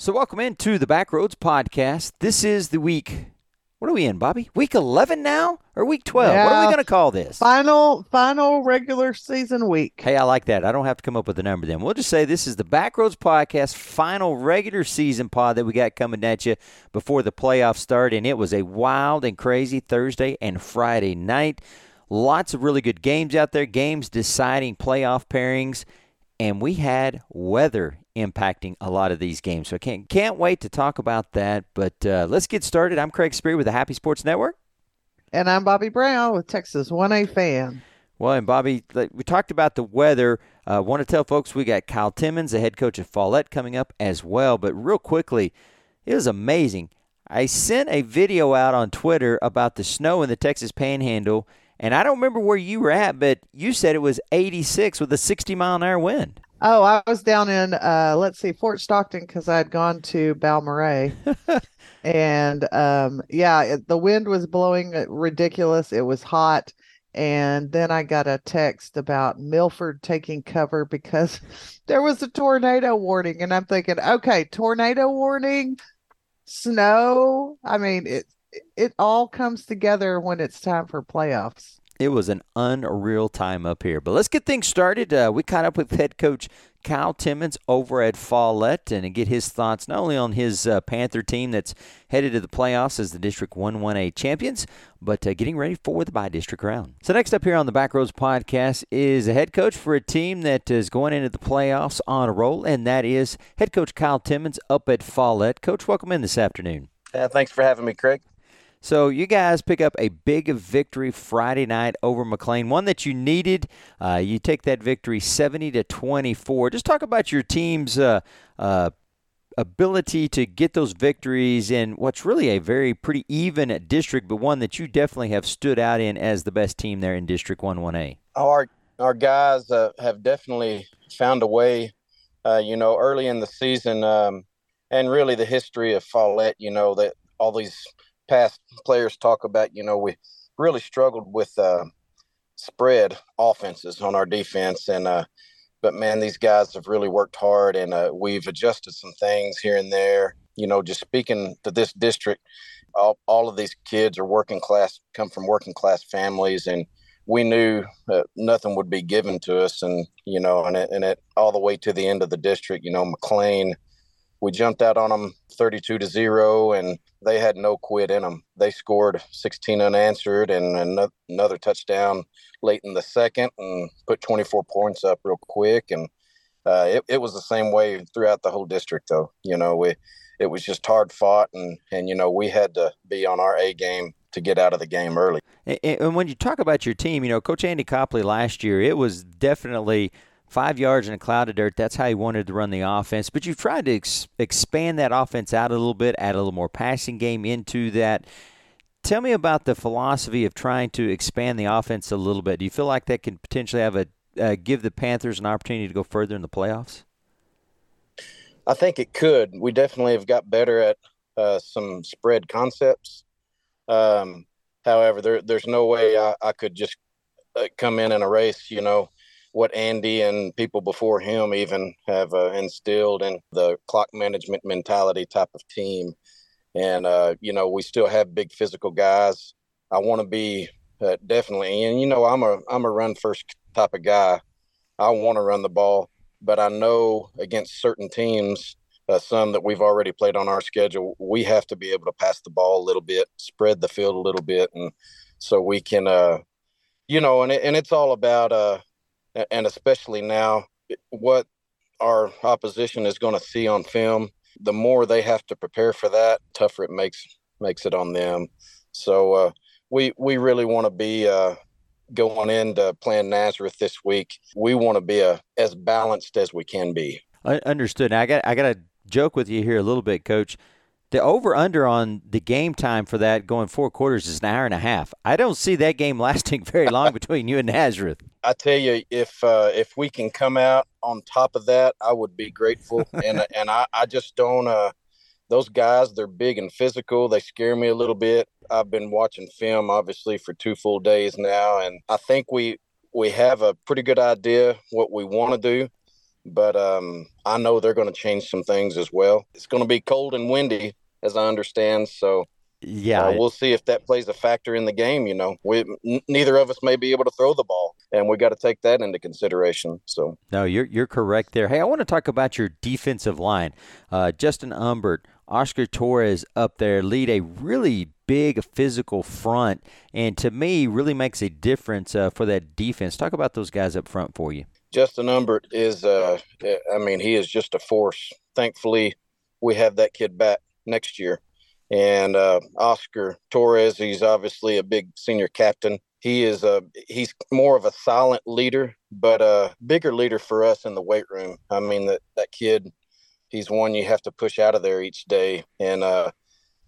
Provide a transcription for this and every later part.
So, welcome into the Backroads Podcast. This is the week. What are we in, Bobby? Week 11 now or week 12? Yeah. What are we going to call this? Final final regular season week. Hey, I like that. I don't have to come up with a number then. We'll just say this is the Backroads Podcast final regular season pod that we got coming at you before the playoffs start. And it was a wild and crazy Thursday and Friday night. Lots of really good games out there, games deciding playoff pairings. And we had weather impacting a lot of these games. So I can't, can't wait to talk about that. But uh, let's get started. I'm Craig Spear with the Happy Sports Network. And I'm Bobby Brown with Texas 1A fan. Well, and Bobby, we talked about the weather. I uh, want to tell folks we got Kyle Timmons, the head coach of Follett, coming up as well. But real quickly, it was amazing. I sent a video out on Twitter about the snow in the Texas Panhandle, and I don't remember where you were at, but you said it was 86 with a 60 mile an hour wind. Oh, I was down in uh let's see, Fort Stockton because I had gone to Balmorhea. and um yeah, it, the wind was blowing uh, ridiculous. It was hot. And then I got a text about Milford taking cover because there was a tornado warning. And I'm thinking, okay, tornado warning, snow. I mean, it it all comes together when it's time for playoffs. It was an unreal time up here. But let's get things started. Uh, we caught up with head coach Kyle Timmons over at Follett and get his thoughts not only on his uh, Panther team that's headed to the playoffs as the District 1-1A champions, but uh, getting ready for the by-district round. So next up here on the Backroads podcast is a head coach for a team that is going into the playoffs on a roll, and that is head coach Kyle Timmons up at Follett. Coach, welcome in this afternoon. Uh, thanks for having me, Craig. So you guys pick up a big victory Friday night over McLean, one that you needed. Uh, you take that victory 70 to 24. Just talk about your team's uh, uh, ability to get those victories in what's really a very pretty even district, but one that you definitely have stood out in as the best team there in District 1 1A. Our our guys uh, have definitely found a way. Uh, you know, early in the season, um, and really the history of Follett. You know that all these past players talk about, you know, we really struggled with uh, spread offenses on our defense, and uh, but man, these guys have really worked hard, and uh, we've adjusted some things here and there. You know, just speaking to this district, all all of these kids are working class, come from working class families, and we knew uh, nothing would be given to us, and you know, and it, and it all the way to the end of the district. You know, McLean we jumped out on them 32 to 0 and they had no quit in them they scored 16 unanswered and another touchdown late in the second and put 24 points up real quick. And uh, it, it was the same way throughout the whole district though. You know we it was just hard fought and and you know we had to be on our a game to get out of the game early. And when you talk about your team you know coach andy copley last year it was definitely five yards in a cloud of dirt. That's how he wanted to run the offense. But you've tried to ex- expand that offense out a little bit, add a little more passing game into that. Tell me about the philosophy of trying to expand the offense a little bit. Do you feel like that can potentially have a uh, give the Panthers an opportunity to go further in the playoffs? I think it could. We definitely have got better at uh, some spread concepts. Um, however, there, there's no way I, I could just uh, come in in a race, you know, what Andy and people before him even have uh, instilled in the clock management mentality type of team. And, uh, you know, we still have big physical guys. I want to be uh, definitely, and, you know, I'm a, I'm a run first type of guy. I want to run the ball, but I know against certain teams, uh, some that we've already played on our schedule, we have to be able to pass the ball a little bit, spread the field a little bit. And so we can, uh, you know, and, it, and it's all about, uh, and especially now, what our opposition is going to see on film, the more they have to prepare for that, tougher it makes makes it on them. So uh, we we really want to be uh, going into playing Nazareth this week. We want to be a, uh, as balanced as we can be. I understood. Now, I got I got to joke with you here a little bit, Coach the over under on the game time for that going four quarters is an hour and a half. I don't see that game lasting very long between you and Nazareth. I tell you, if uh, if we can come out on top of that, I would be grateful. and and I, I just don't. Uh, those guys, they're big and physical. They scare me a little bit. I've been watching film, obviously, for two full days now, and I think we we have a pretty good idea what we want to do but um, I know they're going to change some things as well. It's going to be cold and windy, as I understand. So yeah, uh, we'll see if that plays a factor in the game. You know, we n- neither of us may be able to throw the ball, and we got to take that into consideration. So no, you're you're correct there. Hey, I want to talk about your defensive line. Uh, Justin Umbert, Oscar Torres up there lead a really big physical front, and to me, really makes a difference uh, for that defense. Talk about those guys up front for you. Justin Umbert is, uh, I mean, he is just a force. Thankfully, we have that kid back next year. And uh, Oscar Torres, he's obviously a big senior captain. He is a he's more of a silent leader, but a bigger leader for us in the weight room. I mean that that kid, he's one you have to push out of there each day. And uh,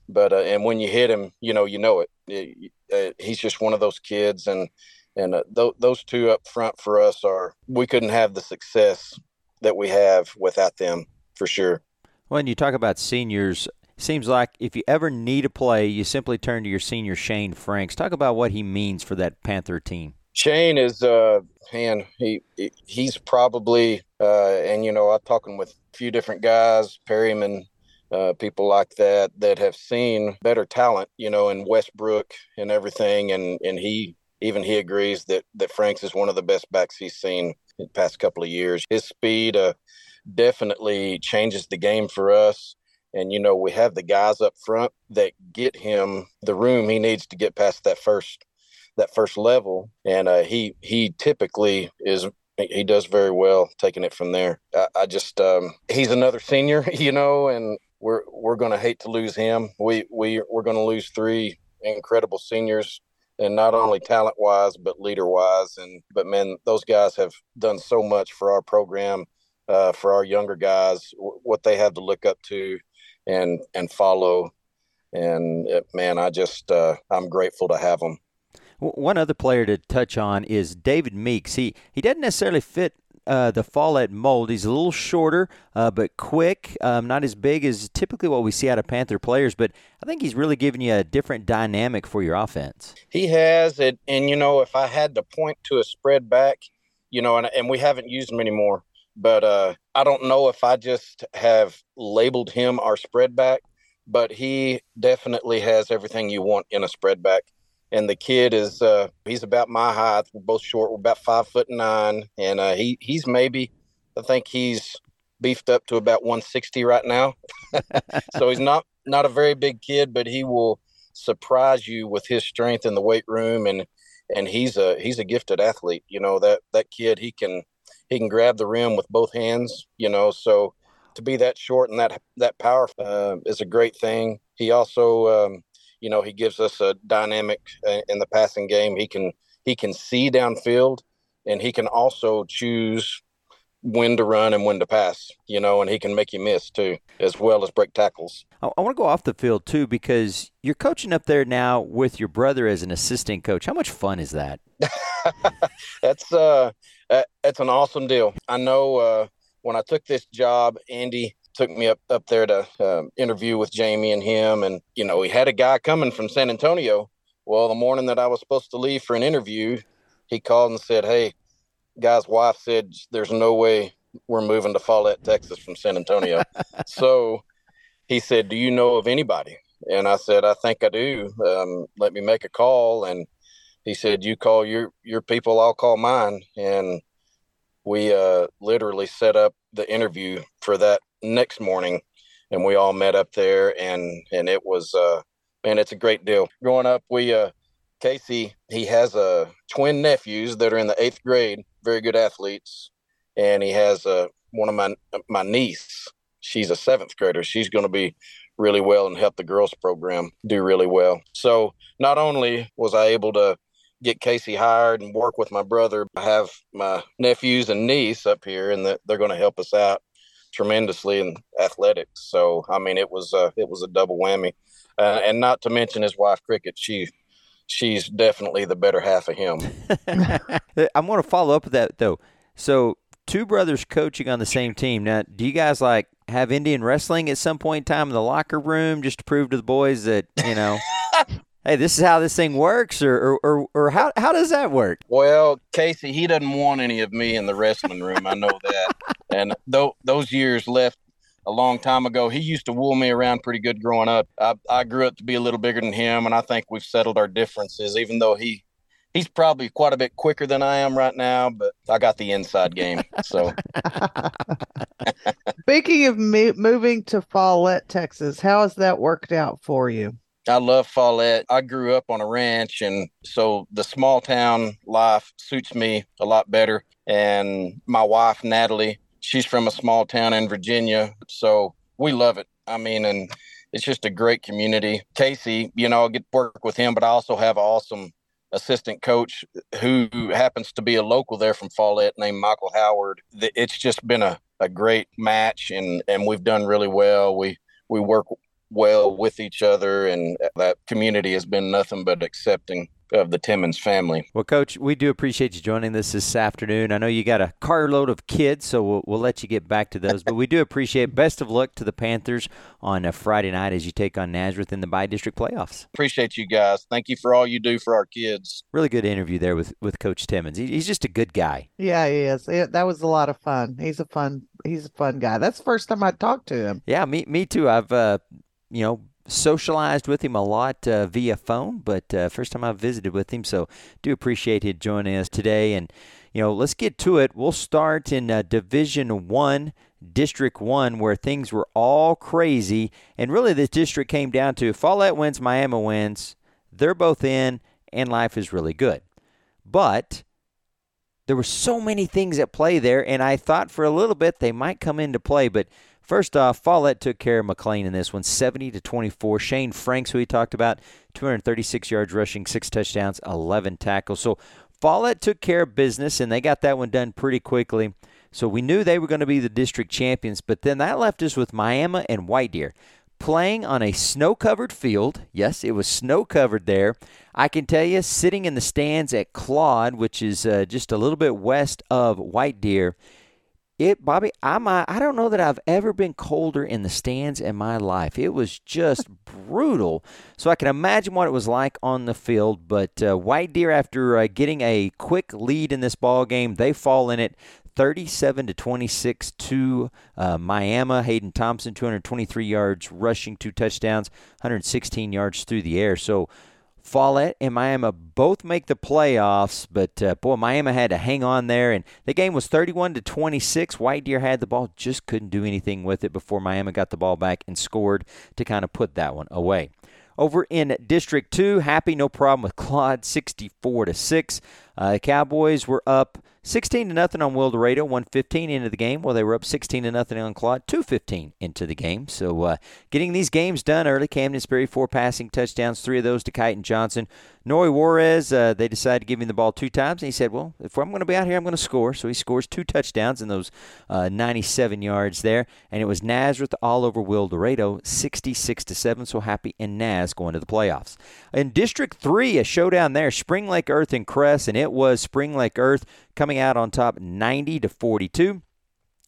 but uh, and when you hit him, you know you know it. it uh, he's just one of those kids, and and uh, th- those two up front for us are we couldn't have the success that we have without them for sure. When you talk about seniors, seems like if you ever need a play, you simply turn to your senior Shane Franks. Talk about what he means for that Panther team. Shane is uh man, he he's probably uh and you know, I'm talking with a few different guys, Perryman, uh, people like that that have seen better talent, you know, in Westbrook and everything and and he even he agrees that that Franks is one of the best backs he's seen in the past couple of years. His speed uh, definitely changes the game for us. And you know, we have the guys up front that get him the room he needs to get past that first that first level. And uh, he he typically is he does very well taking it from there. I, I just um, he's another senior, you know, and we're we're going to hate to lose him. We we we're going to lose three incredible seniors and not only talent wise but leader wise and but man those guys have done so much for our program uh, for our younger guys w- what they have to look up to and and follow and uh, man i just uh, i'm grateful to have them one other player to touch on is David Meeks. He he doesn't necessarily fit uh, the Follett mold. He's a little shorter, uh, but quick, um, not as big as typically what we see out of Panther players. But I think he's really giving you a different dynamic for your offense. He has it, and you know, if I had to point to a spread back, you know, and, and we haven't used him anymore, but uh, I don't know if I just have labeled him our spread back, but he definitely has everything you want in a spread back and the kid is uh, he's about my height. We're both short. We're about five foot nine, and uh, he he's maybe I think he's beefed up to about 160 right now. so he's not not a very big kid, but he will surprise you with his strength in the weight room, and and he's a he's a gifted athlete. You know that that kid he can he can grab the rim with both hands. You know so. To be that short and that that powerful uh, is a great thing. He also um, you know, he gives us a dynamic uh, in the passing game. He can he can see downfield, and he can also choose when to run and when to pass. You know, and he can make you miss too, as well as break tackles. I, I want to go off the field too because you're coaching up there now with your brother as an assistant coach. How much fun is that? that's uh, that's an awesome deal. I know uh, when I took this job, Andy took me up up there to uh, interview with Jamie and him, and you know, we had a guy coming from San Antonio. Well, the morning that I was supposed to leave for an interview, he called and said, "Hey, guy's wife said there's no way we're moving to Follett, Texas, from San Antonio." so he said, "Do you know of anybody?" And I said, "I think I do. Um, let me make a call." And he said, "You call your your people, I'll call mine." And we uh, literally set up the interview for that next morning, and we all met up there, and and it was uh, man, it's a great deal. Growing up, we uh, Casey he has uh, twin nephews that are in the eighth grade, very good athletes, and he has uh, one of my my niece. She's a seventh grader. She's going to be really well and help the girls program do really well. So not only was I able to get Casey hired and work with my brother, I have my nephews and niece up here, and they're going to help us out tremendously in athletics. So I mean, it was uh, it was a double whammy, uh, and not to mention his wife Cricket. She she's definitely the better half of him. I'm going to follow up with that though. So two brothers coaching on the same team. Now, do you guys like have Indian wrestling at some point in time in the locker room just to prove to the boys that you know? hey, this is how this thing works, or or, or, or how how does that work? Well, Casey, he doesn't want any of me in the wrestling room. I know that, and th- those years left a long time ago. He used to wool me around pretty good growing up. I, I grew up to be a little bigger than him, and I think we've settled our differences. Even though he he's probably quite a bit quicker than I am right now, but I got the inside game. So, speaking of me- moving to Follett, Texas, how has that worked out for you? I love Follett. I grew up on a ranch, and so the small town life suits me a lot better. And my wife, Natalie, she's from a small town in Virginia, so we love it. I mean, and it's just a great community. Casey, you know, I get to work with him, but I also have an awesome assistant coach who happens to be a local there from Follett named Michael Howard. It's just been a, a great match and, and we've done really well. We we work well with each other and that community has been nothing but accepting of the Timmons family. Well, Coach, we do appreciate you joining us this afternoon. I know you got a carload of kids, so we'll, we'll let you get back to those. but we do appreciate. Best of luck to the Panthers on a Friday night as you take on Nazareth in the Bi District playoffs. Appreciate you guys. Thank you for all you do for our kids. Really good interview there with with Coach Timmons. He, he's just a good guy. Yeah, he is. It, that was a lot of fun. He's a fun. He's a fun guy. That's the first time I talked to him. Yeah, me me too. I've uh, you know socialized with him a lot uh, via phone, but uh, first time I've visited with him, so do appreciate him joining us today. And you know, let's get to it. We'll start in uh, Division One, District One, where things were all crazy, and really this district came down to Follett wins, Miami wins. They're both in, and life is really good. But there were so many things at play there, and I thought for a little bit they might come into play, but First off, Follett took care of McLean in this one, 70 to 24. Shane Franks, who we talked about, 236 yards rushing, six touchdowns, 11 tackles. So Follett took care of business, and they got that one done pretty quickly. So we knew they were going to be the district champions, but then that left us with Miami and White Deer playing on a snow covered field. Yes, it was snow covered there. I can tell you, sitting in the stands at Claude, which is uh, just a little bit west of White Deer, it, Bobby, I might, I don't know that I've ever been colder in the stands in my life. It was just brutal. So I can imagine what it was like on the field. But uh, White Deer, after uh, getting a quick lead in this ball game, they fall in it 37 to 26 to uh, Miami. Hayden Thompson, 223 yards rushing, two touchdowns, 116 yards through the air. So Follett and Miami both make the playoffs, but uh, boy, Miami had to hang on there, and the game was 31 to 26. White Deer had the ball, just couldn't do anything with it before Miami got the ball back and scored to kind of put that one away. Over in District 2, happy no problem with Claude, 64 to 6. Uh, the Cowboys were up 16 to nothing on Wildorado, 115 into the game. Well, they were up 16 to nothing on Claude, 215 into the game. So, uh, getting these games done early. Camden Sperry four passing touchdowns, three of those to Kyton Johnson. Noy Juarez, uh, they decided to give him the ball two times, and he said, "Well, if I'm going to be out here, I'm going to score." So he scores two touchdowns in those uh, 97 yards there, and it was Nazareth all over Wildorado, 66 to seven. So happy and Naz going to the playoffs. In District Three, a showdown there: Spring Lake Earth and Kress, and it was Spring Lake Earth coming out on top, 90 to 42.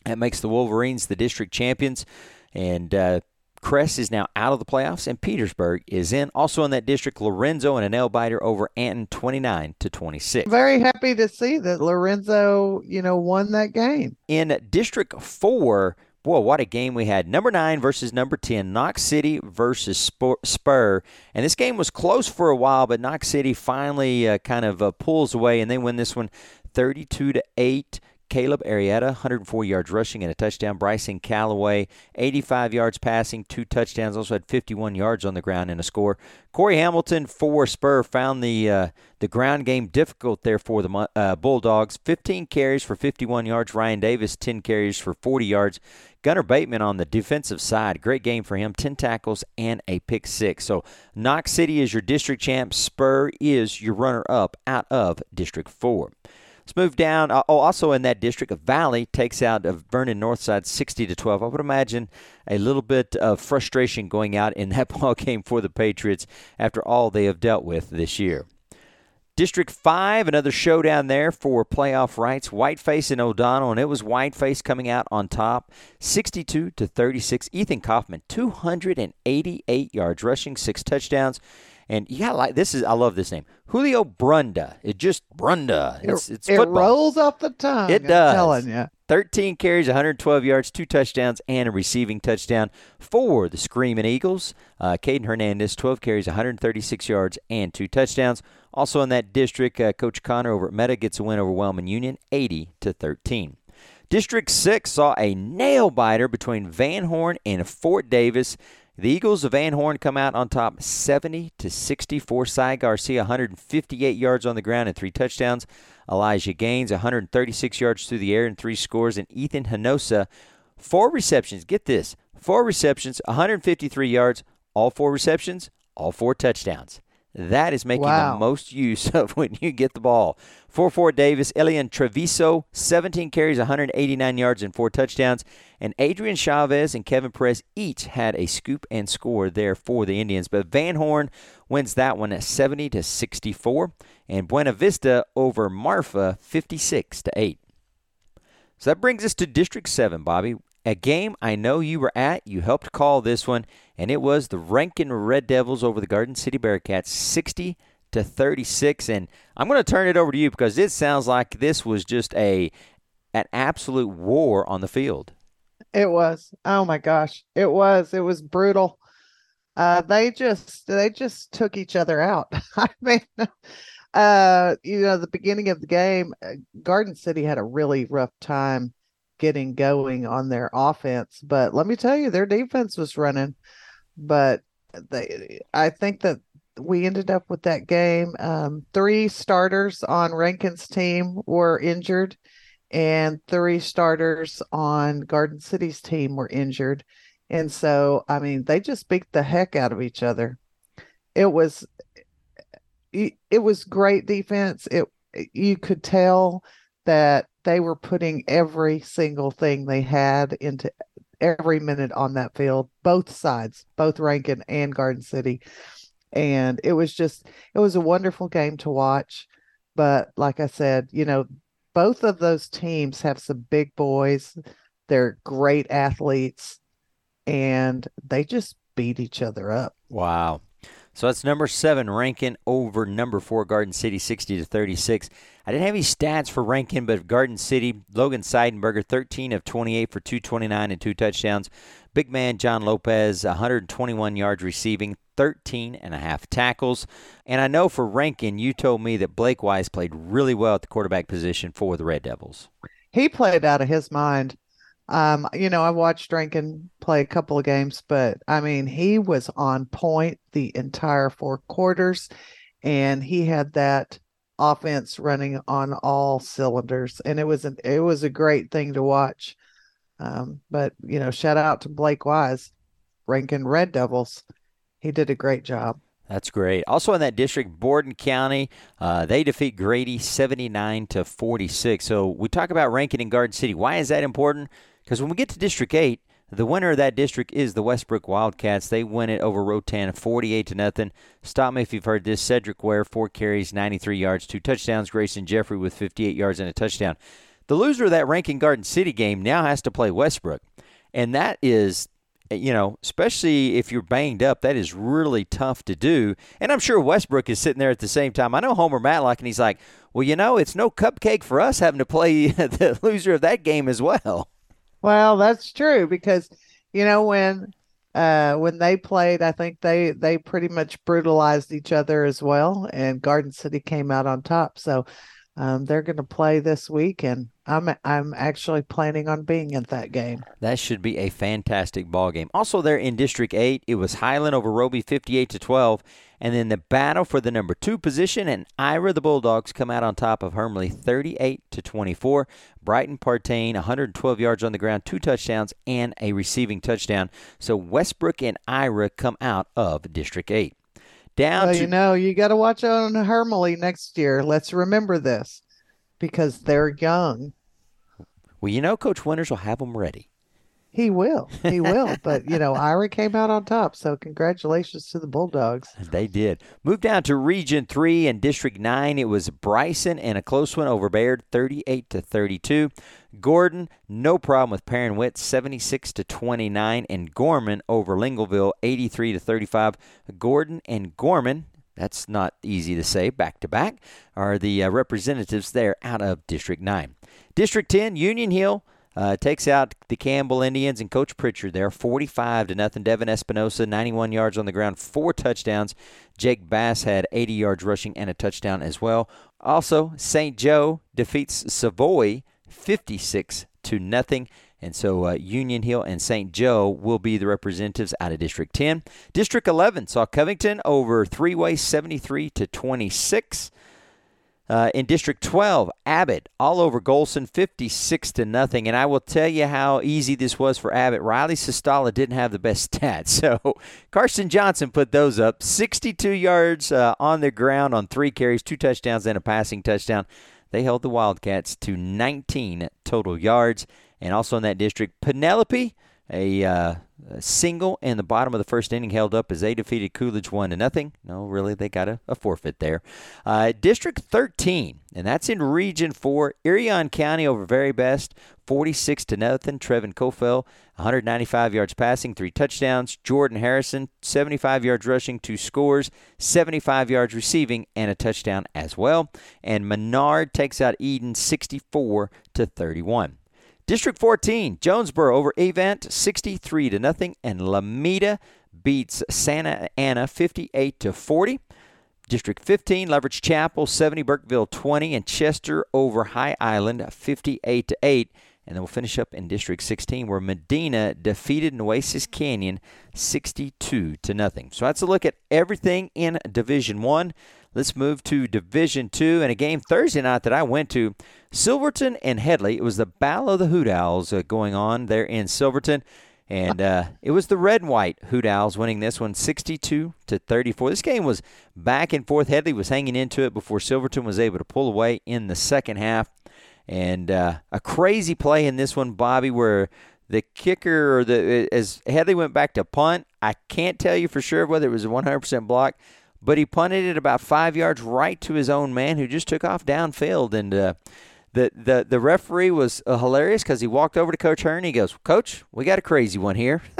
That makes the Wolverines the district champions, and uh, Kress is now out of the playoffs, and Petersburg is in. Also in that district, Lorenzo and a nail biter over Anton, twenty nine to twenty six. Very happy to see that Lorenzo, you know, won that game. In District Four, boy, what a game we had! Number nine versus number ten, Knox City versus Spur, and this game was close for a while, but Knox City finally uh, kind of uh, pulls away, and they win this one 32 to eight. Caleb Arietta, 104 yards rushing and a touchdown. Bryson Callaway, 85 yards passing, two touchdowns. Also had 51 yards on the ground in a score. Corey Hamilton for Spur found the uh, the ground game difficult there for the uh, Bulldogs. 15 carries for 51 yards. Ryan Davis, 10 carries for 40 yards. Gunnar Bateman on the defensive side, great game for him. 10 tackles and a pick six. So Knox City is your district champ. Spur is your runner up out of District 4. Let's move down. Uh, oh, also in that district, Valley takes out of Vernon Northside 60 to 12. I would imagine a little bit of frustration going out in that ball game for the Patriots after all they have dealt with this year. District 5, another showdown there for playoff rights. Whiteface and O'Donnell, and it was Whiteface coming out on top, 62 to 36. Ethan Kaufman, 288 yards rushing, six touchdowns. And you got like this is I love this name, Julio Brunda. It just Brunda. It's it's it football. rolls off the tongue. It I'm does. telling you. 13 carries, 112 yards, two touchdowns, and a receiving touchdown for the Screaming Eagles. Uh, Caden Hernandez, 12 carries, 136 yards, and two touchdowns. Also in that district, uh, Coach Connor over at Meadow gets a win over Wellman Union, 80 to 13. District 6 saw a nail biter between Van Horn and Fort Davis. The Eagles of Van Horn come out on top 70 to 64. Cy Garcia 158 yards on the ground and three touchdowns. Elijah Gaines 136 yards through the air and three scores. And Ethan Hanosa, four receptions. Get this four receptions, 153 yards, all four receptions, all four touchdowns. That is making Wow. the most use of when you get the ball. 4 4 Davis, Elian Treviso, 17 carries, 189 yards, and four touchdowns. And Adrian Chavez and Kevin Perez each had a scoop and score there for the Indians. But Van Horn wins that one at 70 to 64. And Buena Vista over Marfa, 56 to 8. So that brings us to District 7, Bobby. A game I know you were at. You helped call this one, and it was the Rankin Red Devils over the Garden City Bearcats, 60 to 36. And I'm going to turn it over to you because it sounds like this was just a an absolute war on the field. It was. Oh my gosh. It was. It was brutal. Uh they just they just took each other out. I mean uh you know the beginning of the game uh, Garden City had a really rough time getting going on their offense, but let me tell you their defense was running. But they I think that we ended up with that game um three starters on Rankin's team were injured and three starters on Garden City's team were injured. And so, I mean, they just beat the heck out of each other. It was it was great defense. It you could tell that they were putting every single thing they had into every minute on that field, both sides, both Rankin and Garden City. And it was just it was a wonderful game to watch. But like I said, you know, both of those teams have some big boys. They're great athletes and they just beat each other up. Wow. So that's number seven, Rankin over number four, Garden City, 60 to 36. I didn't have any stats for Rankin, but Garden City, Logan Seidenberger, 13 of 28 for 229 and two touchdowns. Big man John Lopez, 121 yards receiving, 13 and a half tackles. And I know for Rankin, you told me that Blake Wise played really well at the quarterback position for the Red Devils. He played out of his mind. Um, you know, I watched Rankin play a couple of games, but I mean, he was on point the entire four quarters, and he had that offense running on all cylinders, and it was an it was a great thing to watch. Um, but you know, shout out to Blake Wise, Rankin Red Devils. He did a great job. That's great. Also in that district, Borden County, uh, they defeat Grady 79 to 46. So we talk about Rankin and Garden City. Why is that important? Because when we get to District 8, the winner of that district is the Westbrook Wildcats. They win it over Rotan 48 to nothing. Stop me if you've heard this. Cedric Ware, four carries, 93 yards, two touchdowns. Grayson Jeffrey with 58 yards and a touchdown. The loser of that Rankin Garden City game now has to play Westbrook. And that is eh, you know, especially if you're banged up, that is really tough to do. And I'm sure Westbrook is sitting there at the same time. I know Homer Matlock, and he's like, well, you know, it's no cupcake for us having to play the loser of that game as well. Well, that's true because you know when uh when they played, I think they they pretty much brutalized each other as well, and Garden City came out on top. So um, they're going to play this week, and I'm I'm actually planning on being at that game. That should be a fantastic ball game. Also, there in District Eight, it was Highland over Roby, fifty-eight to twelve, and then the battle for the number two position, and Ira the Bulldogs come out on top of Hermleigh, thirty-eight to twenty-four. Brighton Partain, 112 yards on the ground, two touchdowns, and a receiving touchdown. So Westbrook and Ira come out of District Eight. Down Well, to you know, you got to watch on Hermleigh next year. Let's remember this because they're young. well, you know, Coach Winters will have them ready. He will, he will. but you know, Ira came out on top, so congratulations to the Bulldogs. They did. Move down to Region 3 and District 9. It was Bryson and a close one over Baird, 38 to 32. Gordon, no problem with Perrin-Whitt, 76 to 29. And Gorman over Lingleville, 83 to 35. Gordon and Gorman that's not easy to say back to back, are the uh, representatives there out of District 9. District 10, Union Hill. Uh, takes out the Campbell Indians and Coach Pritchard there, 45 to nothing. Devin Espinosa, 91 yards on the ground, four touchdowns. Jake Bass had 80 yards rushing and a touchdown as well. Also, St. Joe defeats Savoy 56 to nothing. And so uh, Union Hill and St. Joe will be the representatives out of District 10. District 11 saw Covington over three way 73 to 26. Uh, in District 12, Abbott all over Gholson, 56 to nothing. And I will tell you how easy this was for Abbott. Riley Sestala didn't have the best stats, so Carson Johnson put those up. 62 yards uh, on the ground on three carries, two touchdowns, and a passing touchdown. They held the Wildcats to 19 total yards. And also in that district, Penelope, a, uh, single in the bottom of the first inning held up as they defeated Coolidge one to nothing. No, really, they got a, a forfeit there. Uh, district 13, and that's in Region 4. Irion County over Veribest, 46 to nothing. Trevin Kofel, 195 yards passing, three touchdowns. Jordan Harrison, 75 yards rushing, two scores, 75 yards receiving, and a touchdown as well. And Menard takes out Eden, 64 to 31. District 14, Jonesboro over Evant 63 to nothing, and Lometa beats Santa Anna 58 to 40. District 15, Leverett's Chapel 70, Burkeville 20, and Chester over High Island 58 to 8. And then we'll finish up in District 16, where Medina defeated Nueces Canyon 62 to nothing. So that's a look at everything in Division One. Let's move to Division Two and a game Thursday night that I went to. Silverton and Hedley. It was the Battle of the Hoot Owls uh, going on there in Silverton. And uh, it was the red and white Hoot Owls winning this one 62 to 34. This game was back and forth. Hedley was hanging into it before Silverton was able to pull away in the second half. And uh, a crazy play in this one, Bobby, where the kicker or the as Headley went back to punt. I can't tell you for sure whether it was a 100% block, but he punted it about five yards right to his own man, who just took off downfield. And uh, the, the the referee was uh, hilarious because he walked over to Coach Hearn. He goes, "Coach, we got a crazy one here."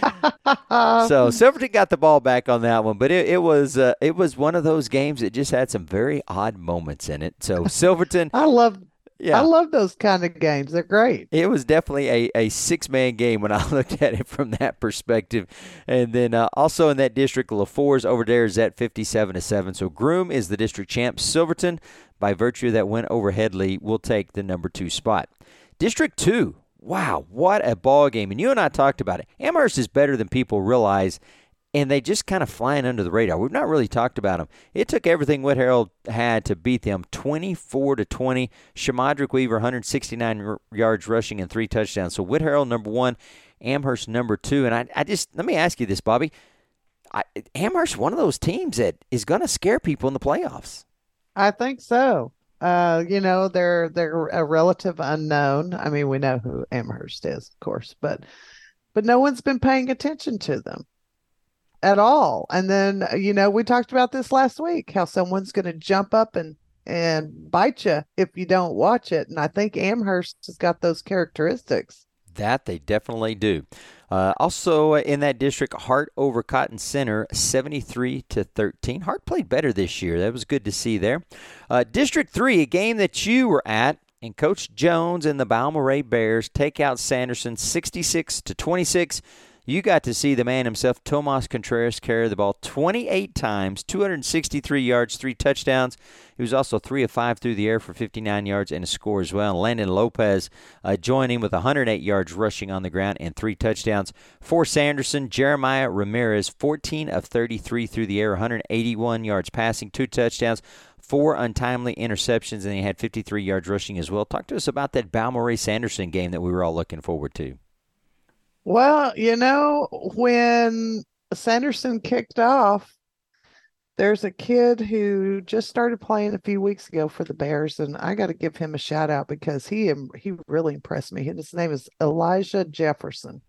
so Silverton got the ball back on that one, but it, it was uh, it was one of those games that just had some very odd moments in it. So Silverton, I love yeah. I love those kind of games. They're great. It was definitely a, a six man game when I looked at it from that perspective. And then uh, also in that district, Lefors over there is at 57 to 7. So Groom is the district champ. Silverton, by virtue of that win over Hedley, will take the number two spot. District 2. Wow, what a ball game. And you and I talked about it. Amherst is better than people realize and they just kind of flying under the radar. We've not really talked about them. It took everything Whitharral had to beat them, 24 to 20. Shamadrick Weaver, 169 r- yards rushing and three touchdowns. So Whitharral number one, Amherst number two. And I, I just let me ask you this, Bobby. I, Amherst one of those teams that is going to scare people in the playoffs. I think so. Uh, you know, they're they're a relative unknown. I mean, we know who Amherst is, of course, but but no one's been paying attention to them at all. And then, uh, you know, we talked about this last week how someone's going to jump up and and bite you if you don't watch it. And I think Amherst has got those characteristics. That they definitely do. Uh, also uh, in that district, Hart over Cotton Center, 73 to 13. Hart played better this year. That was good to see there. Uh, district three, a game that you were at, and Coach Jones and the Balmorhea Bears take out Sanderson, 66 to 26 you got to see the man himself, Tomas Contreras, carry the ball 28 times, 263 yards, three touchdowns. He was also three of five through the air for 59 yards and a score as well. And Landon Lopez uh, joined him with 108 yards rushing on the ground and three touchdowns. For Sanderson, Jeremiah Ramirez, 14 of 33 through the air, 181 yards passing, two touchdowns four untimely interceptions, and he had 53 yards rushing as well. Talk to us about that Balmorhea Sanderson game that we were all looking forward to. Well, you know, when Sanderson kicked off, there's a kid who just started playing a few weeks ago for the Bears, and I got to give him a shout out because he he really impressed me. His name is Elijah Jefferson,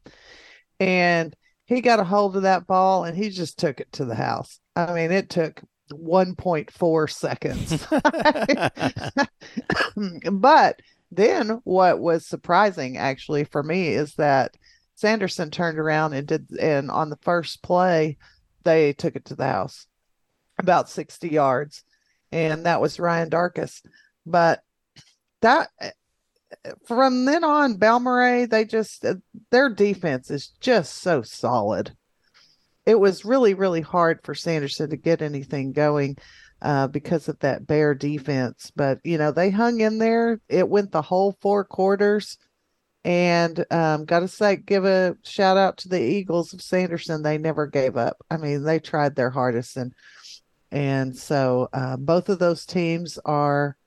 and he got a hold of that ball and he just took it to the house. I mean, it took 1.4 seconds. but then what was surprising actually for me is that Sanderson turned around and did, and on the first play, they took it to the house about 60 yards. And that was Ryan Darkus. But that from then on, Balmorhea, they just their defense is just so solid. It was really, really hard for Sanderson to get anything going uh, because of that bear defense. But you know, they hung in there. It went the whole four quarters. And um, got to say, give a shout out to the Eagles of Sanderson. They never gave up. I mean, they tried their hardest, and and so uh, both of those teams are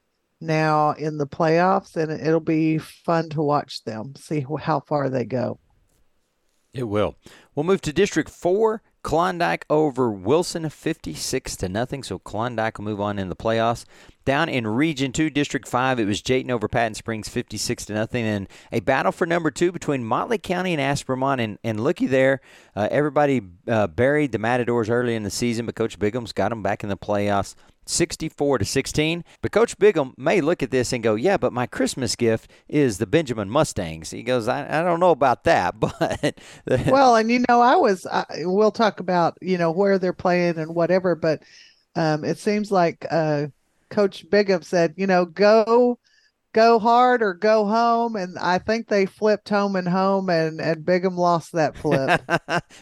now in the playoffs, and it'll be fun to watch them, see how far they go. It will. We'll move to District 4. Klondike over Wilson 56 to nothing. So Klondike will move on in the playoffs. Down in Region 2, District 5, it was Jayton over Patton Springs 56 to nothing. And a battle for number two between Motley County and Aspermont. And, and looky there, uh, everybody uh, buried the Matadors early in the season, but Coach Bigham's got them back in the playoffs. 64 to 16. But Coach Bigham may look at this and go, "Yeah, but my Christmas gift is the Benjamin Mustangs." He goes, "I, I don't know about that, but well, and you know, I was I, we'll talk about you know where they're playing and whatever, but um, it seems like uh, Coach Bigham said, you know, go go hard or go home and i think they flipped home and home and and bigham lost that flip.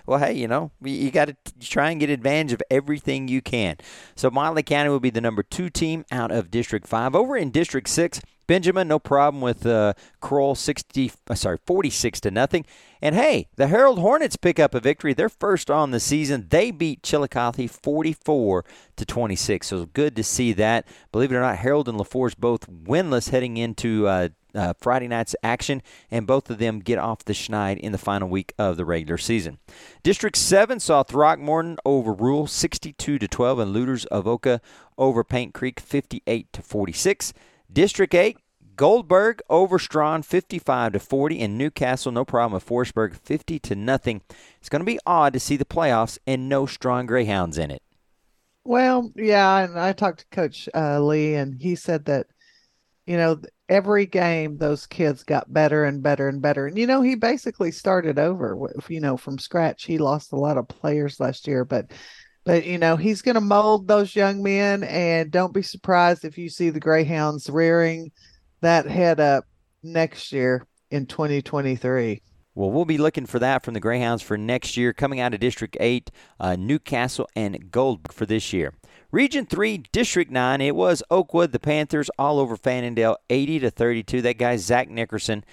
Well hey you know you got to try and get advantage of everything you can. So motley county will be the number two team out of district five. Over in district six Benjamin, no problem with uh, Crowell, sixty, uh, sorry, forty-six to nothing. And hey, the Harrold Hornets pick up a victory. They're first on the season. They beat Chillicothe forty-four to twenty-six. So good to see that. Believe it or not, Harrold and Lefors both winless heading into uh, uh, Friday night's action, and both of them get off the schneid in the final week of the regular season. District 7 saw Throckmorton over Rule 62 to 12, and Lueders Avoca over Paint Creek 58 to 46. District 8, Gold-Burg over Strawn 55 to 40 and Newcastle no problem with Forestburg 50 to nothing. It's going to be odd to see the playoffs and no Strawn Greyhounds in it. Well, yeah, and I talked to Coach uh, Lee and he said that you know every game those kids got better and better and better. And you know he basically started over you know from scratch. He lost a lot of players last year, but but you know he's going to mold those young men and don't be surprised if you see the greyhounds rearing that head up next year in 2023 well, we'll be looking for that from the Greyhounds for next year. Coming out of District 8, uh, Newcastle and Gold for this year. Region 3, District 9, it was Oakwood, the Panthers, all over Fannindel, 80 to 32. That guy, Zach Nickerson,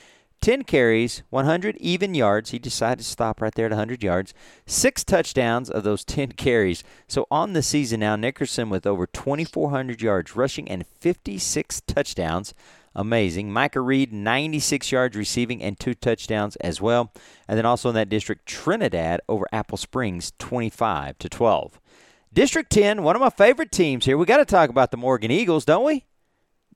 10 carries, 100 even yards. He decided to stop right there at 100 yards. Six touchdowns of those 10 carries. So on the season now, Nickerson with over 2,400 yards rushing and 56 touchdowns. Amazing. Micah Reed, 96 yards receiving and two touchdowns as well. And then also in that district, Trinidad over Apple Springs, 25 to 12. District 10, one of my favorite teams here. We got to talk about the Morgan Eagles, don't we?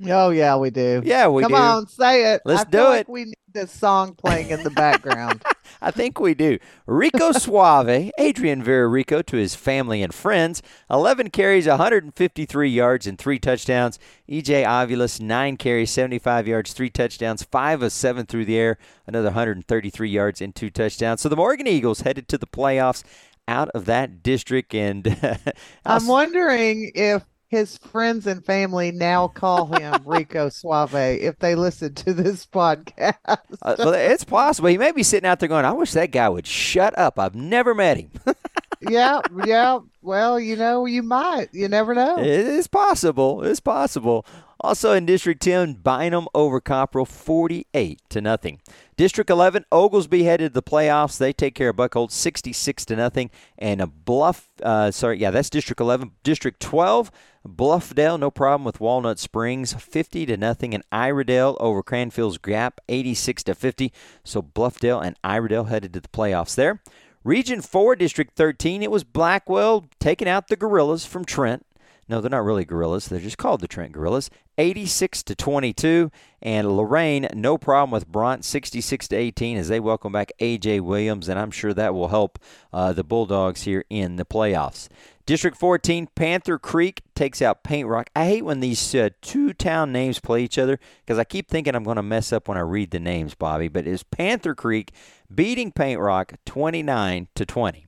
Oh yeah, we do. Yeah, we Come do. On, say it. Let's I do it. Like we need this song playing in the background. I think we do. Rico Suave, Adrian Vera Rico to his family and friends. 11 carries, 153 yards, and three touchdowns. EJ Avilas, 9 carries, 75 yards, three touchdowns, 5 of 7 through the air, another 133 yards, and two touchdowns. So the Morgan Eagles headed to the playoffs out of that district. And I'm wondering if his friends and family now call him Rico Suave if they listen to this podcast. uh, well, it's possible. He may be sitting out there going, I wish that guy would shut up. I've never met him. yeah, yeah. Well, you know, you might. You never know. It is possible. It's possible. Also in District 10, Bynum over Copperell 48 to nothing. District 11, Oglesby headed to the playoffs. They take care of Buckhold 66 to nothing. And a Bluff, uh, sorry, yeah, that's District 11. District 12, Bluffdale, no problem with Walnut Springs 50 to nothing. And Iredell over Cranfills Gap 86 to 50. So Bluffdale and Iredell headed to the playoffs there. Region 4, District 13, it was Blackwell taking out the Gorillas from Trent. No, they're not really gorillas. They're just called the Trent Gorillas. 86 to 22. And Loraine, no problem with Bronte, 66 to 18, as they welcome back A.J. Williams, and I'm sure that will help uh, the Bulldogs here in the playoffs. District 14, Panther Creek takes out Paint Rock. I hate when these uh, two town names play each other because I keep thinking I'm going to mess up when I read the names, Bobby. But it's Panther Creek beating Paint Rock 29 to 20.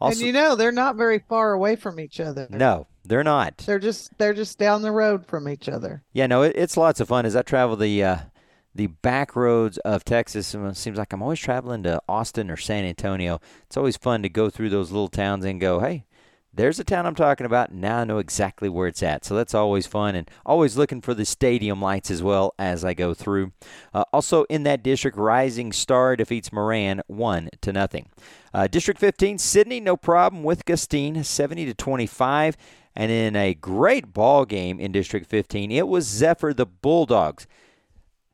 Also, and you know they're not very far away from each other. No, they're not. They're just they're just down the road from each other. Yeah, no, it, it's lots of fun as I travel the uh, the back roads of Texas. and It seems like I'm always traveling to Austin or San Antonio. It's always fun to go through those little towns and go, hey, there's a town I'm talking about. Now I know exactly where it's at. So that's always fun and always looking for the stadium lights as well as I go through. Uh, also in that district, Rising Star defeats Moran 1 to nothing. Uh, district 15, Sidney, no problem with Gustine, 70 to 25. And in a great ball game in District 15, it was Zephyr the Bulldogs.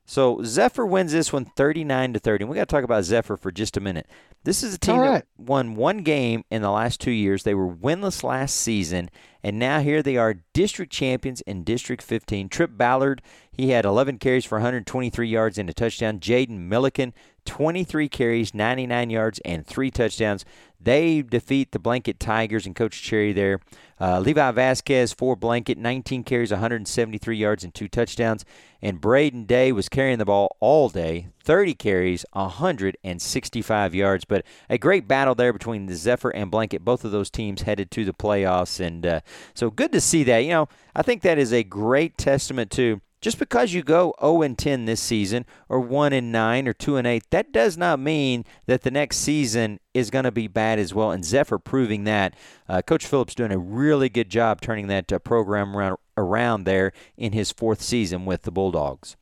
So Zephyr wins this one 39 to 30. And we got to talk about Zephyr for just a minute. This is a team right. that won one game in the last two years. They were winless last season, and now here they are, district champions in District 15. Trip Ballard, he had 11 carries for 123 yards and a touchdown. Jaden Milliken, 23 carries, 99 yards, and three touchdowns. They defeat the Blanket Tigers and Coach Cherry there. Uh, Levi Vasquez for Blanket, 19 carries, 173 yards, and two touchdowns. And Braden Day was carrying the ball all day, 30 carries, 165 yards. But a great battle there between the Zephyr and Blanket. Both of those teams headed to the playoffs. And uh, so good to see that. You know, I think that is a great testament to just because you go 0 and 10 this season, or 1 and 9, or 2 and 8, that does not mean that the next season is going to be bad as well. And Zephyr proving that. Uh, Coach Phillips doing a really good job turning that uh, program around, around there in his fourth season with the Bulldogs.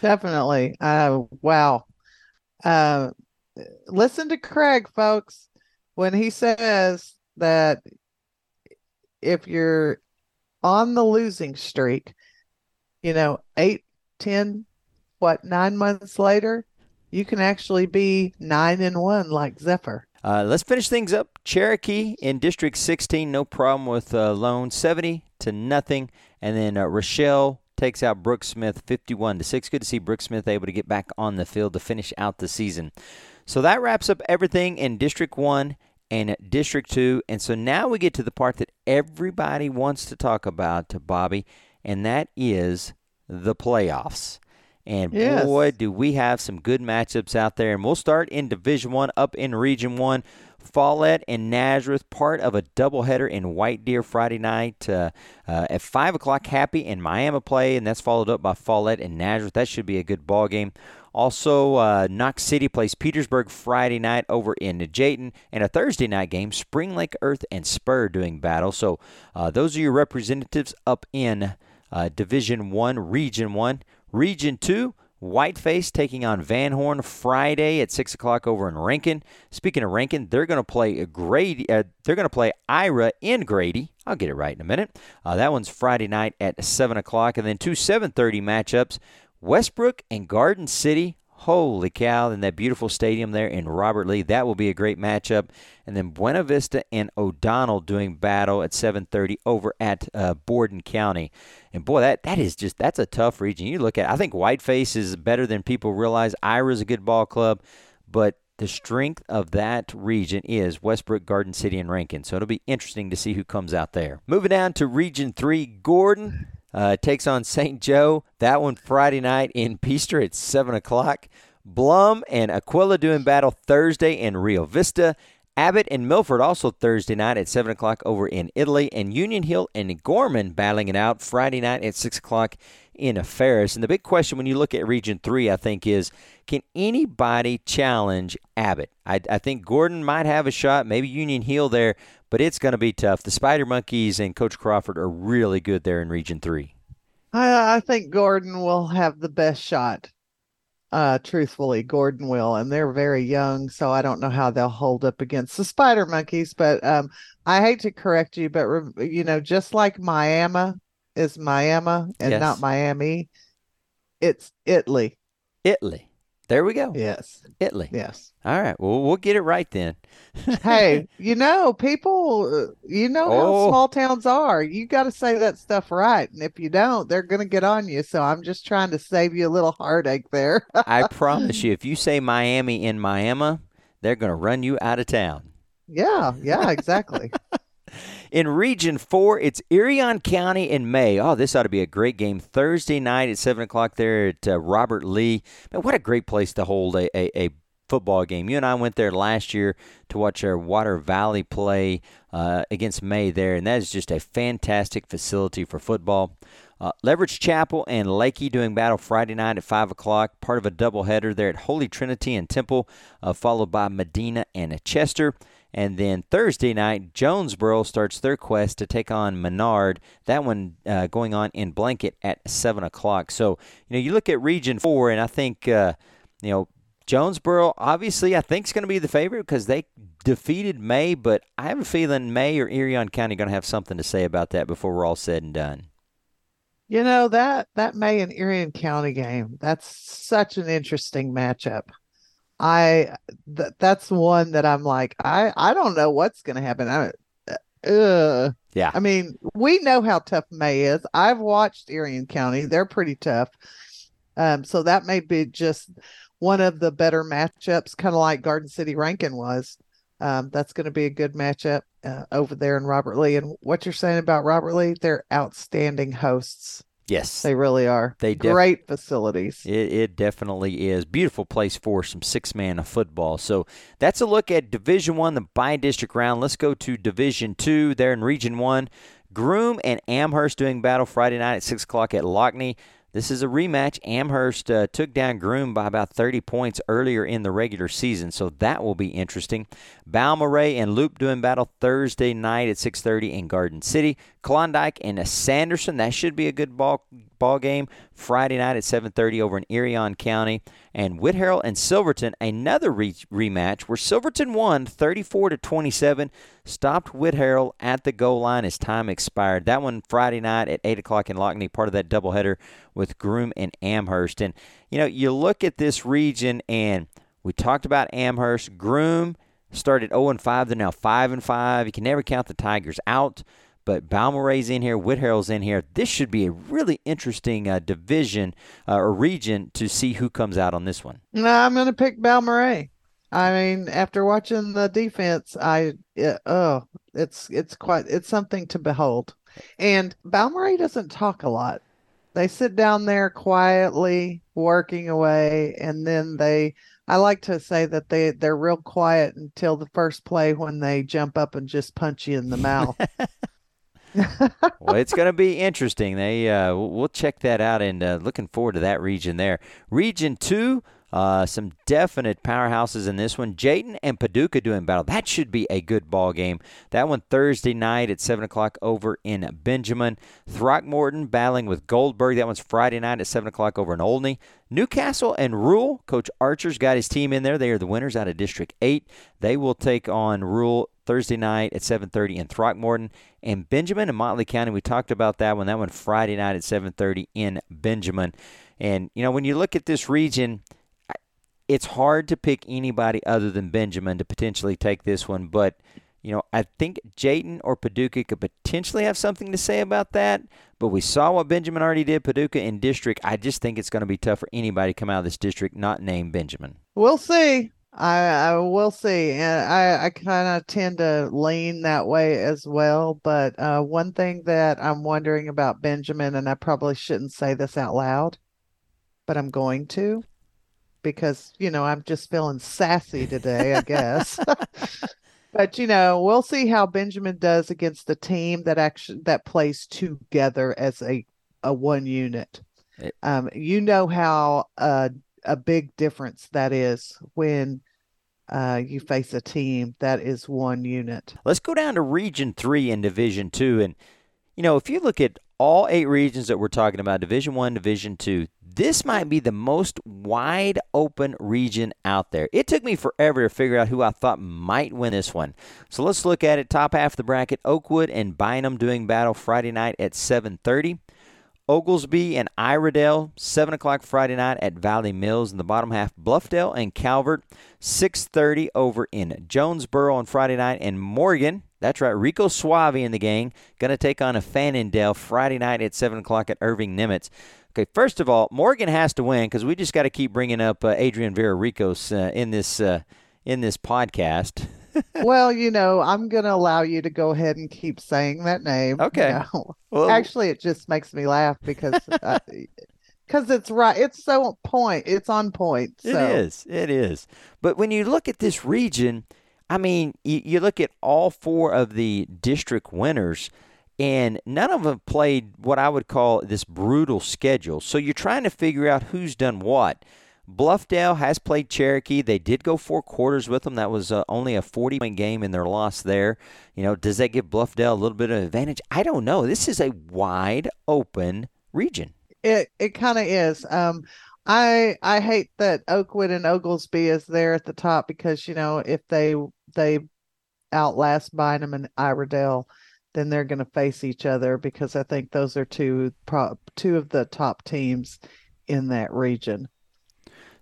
Definitely. Uh, wow. Uh, listen to Craig, folks, when he says that if you're on the losing streak, you know, eight, ten, what, nine months later, you can actually be nine and one like Zephyr. Uh, let's finish things up. Cherokee in District 16, no problem with uh, Lohn, 70 to nothing, and then uh, Rochelle takes out Brookesmith, 51 to six. Good to see Brookesmith able to get back on the field to finish out the season. So that wraps up everything in District 1 and District 2. And so now we get to the part that everybody wants to talk about, to Bobby, and that is the playoffs. And yes. boy, do we have some good matchups out there. And we'll start in Division One, up in Region One. Follett and Nazareth, part of a doubleheader in White Deer Friday night uh, uh, at five o'clock. Happy and Miami play, and that's followed up by Follett and Nazareth. That should be a good ball game. Also, uh, Knox City plays Petersburg Friday night over in Jayton, and a Thursday night game, Spring Lake Earth and Spur doing battle. So uh, those are your representatives up in uh, Division One, Region One, Region Two. Whiteface taking on Van Horn Friday at six o'clock over in Rankin. Speaking of Rankin, they're going to play Grady. Uh, they're going to play Ira in Grady. I'll get it right in a minute. Uh, that one's Friday night at seven o'clock, and then two 7:30 matchups: Westbrook and Garden City. Holy cow, in that beautiful stadium there in Robert Lee. That will be a great matchup. And then Buena Vista and O'Donnell doing battle at 7:30 over at uh, Borden County. And boy, that that is just that's a tough region. You look at I think Whiteface is better than people realize. Ira's a good ball club, but the strength of that region is Westbrook, Garden City, and Rankin. So it'll be interesting to see who comes out there. Moving down to Region 3, Gordon uh, takes on St. Joe. That one Friday night in Peaster at 7 o'clock. Blum and Aquilla doing battle Thursday in Rio Vista. Abbott and Milford also Thursday night at 7 o'clock over in Italy. And Union Hill and Gorman battling it out Friday night at 6 o'clock in Ferris. And the big question when you look at Region 3, I think, is can anybody challenge Abbott? I, I think Gordon might have a shot, maybe Union Hill there, but it's going to be tough. The Spider Monkeys and Coach Crawford are really good there in Region 3. I, I think Gordon will have the best shot. Uh, truthfully, Gordon will, and they're very young, so I don't know how they'll hold up against the Spider Monkeys. But um, I hate to correct you, but you know, just like Miami is Miami and yes. not Miami. It's Italy. Italy. There we go. Yes. Italy. Yes. All right. Well, we'll get it right then. hey, you know, people, uh, you know oh. how small towns are. You got to say that stuff right. And if you don't, they're going to get on you. So I'm just trying to save you a little heartache there. I promise you, if you say Miami in Miami, they're going to run you out of town. Yeah. Yeah, exactly. In Region 4, it's Irion County in May. Oh, this ought to be a great game. Thursday night at 7 o'clock there at uh, Robert Lee. Man, what a great place to hold a, a, a football game. You and I went there last year to watch our Water Valley play uh, against May there, and that is just a fantastic facility for football. Uh, Leverett's Chapel and Leakey doing battle Friday night at 5 o'clock, part of a doubleheader there at Holy Trinity and Temple, uh, followed by Medina and Chester. And then Thursday night, Jonesboro starts their quest to take on Menard. That one uh, going on in Blanket at 7 o'clock. So, you know, you look at Region 4, and I think, uh, you know, Jonesboro, obviously, I think is going to be the favorite because they defeated May, but I have a feeling May or Irion County going to have something to say about that before we're all said and done. You know that that May and Irion County game. That's such an interesting matchup. I th- that's one that I'm like I I don't know what's going to happen. I uh, yeah. I mean, we know how tough May is. I've watched Irion County. They're pretty tough. Um so that may be just one of the better matchups kind of like Garden City Rankin was. Um, that's going to be a good matchup uh, over there in Robert Lee. And what you're saying about Robert Lee, they're outstanding hosts. Yes, they really are. They def- great facilities. It, it, definitely is beautiful place for some six man of football. So that's a look at Division One, the bi-district round. Let's go to Division Two. There in Region One, Groom and Amherst doing battle Friday night at six o'clock at Lockney. This is a rematch. Amherst uh, took down Groom by about 30 points earlier in the regular season, so that will be interesting. Balmorhea and Loop doing battle Thursday night at 6:30 in Garden City. Klondike and Sanderson, that should be a good ball ball game Friday night at 7:30 over in Irion County, and Whitharral and Silverton another re- rematch where Silverton won 34 to 27, stopped Whitharral at the goal line as time expired. That one Friday night at 8 o'clock in Lockney, part of that doubleheader with Groom and Amherst. And you know, you look at this region, and we talked about Amherst, Groom started 0 and 5, they're now 5 and 5. You can never count the Tigers out but Balmorhea's in here, Whitharral's in here. This should be a really interesting uh, division uh, or region to see who comes out on this one. No, I'm going to pick Balmorhea. I mean, after watching the defense, I it, oh, it's it's quite it's something to behold. And Balmorhea doesn't talk a lot. They sit down there quietly working away, and then they. I like to say that they they're real quiet until the first play when they jump up and just punch you in the mouth. well, it's going to be interesting. They uh, we'll check that out, and uh, looking forward to that region there. Region two. Uh, some definite powerhouses in this one. Jayton and Paducah doing battle. That should be a good ball game. That one Thursday night at 7 o'clock over in Benjamin. Throckmorton battling with Gold-Burg. That one's Friday night at 7 o'clock over in Olney. Newcastle and Rule. Coach Archer's got his team in there. They are the winners out of District 8. They will take on Rule Thursday night at 7:30 in Throckmorton and Benjamin and Motley County. We talked about that one. That one Friday night at 7:30 in Benjamin. And you know when you look at this region, it's hard to pick anybody other than Benjamin to potentially take this one. But you know I think Jayton or Paducah could potentially have something to say about that. But we saw what Benjamin already did, Paducah in district. I just think it's going to be tough for anybody to come out of this district not named Benjamin. We'll see. I I will see, and I I kind of tend to lean that way as well. But uh, one thing that I'm wondering about Benjamin, and I probably shouldn't say this out loud, but I'm going to, because you know I'm just feeling sassy today, I guess. but you know we'll see how Benjamin does against the team that actually that plays together as a a one unit. Um, you know how uh a big difference that is when uh, you face a team that is one unit. Let's go down to Region Three and Division Two, and you know if you look at all eight regions that we're talking about, Division One, Division Two, this might be the most wide open region out there. It took me forever to figure out who I thought might win this one. So let's look at it. Top half of the bracket: Oakwood and Bynum doing battle Friday night at 7:30. Oglesby and Iredell, 7 o'clock Friday night at Valley Mills. In the bottom half, Bluffdale and Calvert, 6.30 over in Jonesboro on Friday night. And Morgan, that's right, Rico Suave in the gang, going to take on a Fannindel Friday night at 7 o'clock at Irving Nimitz. Okay, first of all, Morgan has to win because we just got to keep bringing up uh, Adrian Vera Ricos uh, in this uh, in this podcast. Well, you know, I'm going to allow you to go ahead and keep saying that name. Okay. You know? well, Actually, it just makes me laugh because uh, because because it's right. It's so on point. It's on point. So. It is. It is. But when you look at this region, I mean, you, you look at all four of the district winners, and none of them played what I would call this brutal schedule. So you're trying to figure out who's done what. Bluffdale has played Cherokee. They did go four quarters with them. That was uh, only a 40 point game in their loss there. You know, does that give Bluffdale a little bit of advantage? I don't know. This is a wide open region. It it kind of is. Um, I I hate that Oakwood and Oglesby is there at the top because you know if they they outlast Bynum and Iredell, then they're going to face each other because I think those are two pro, two of the top teams in that region.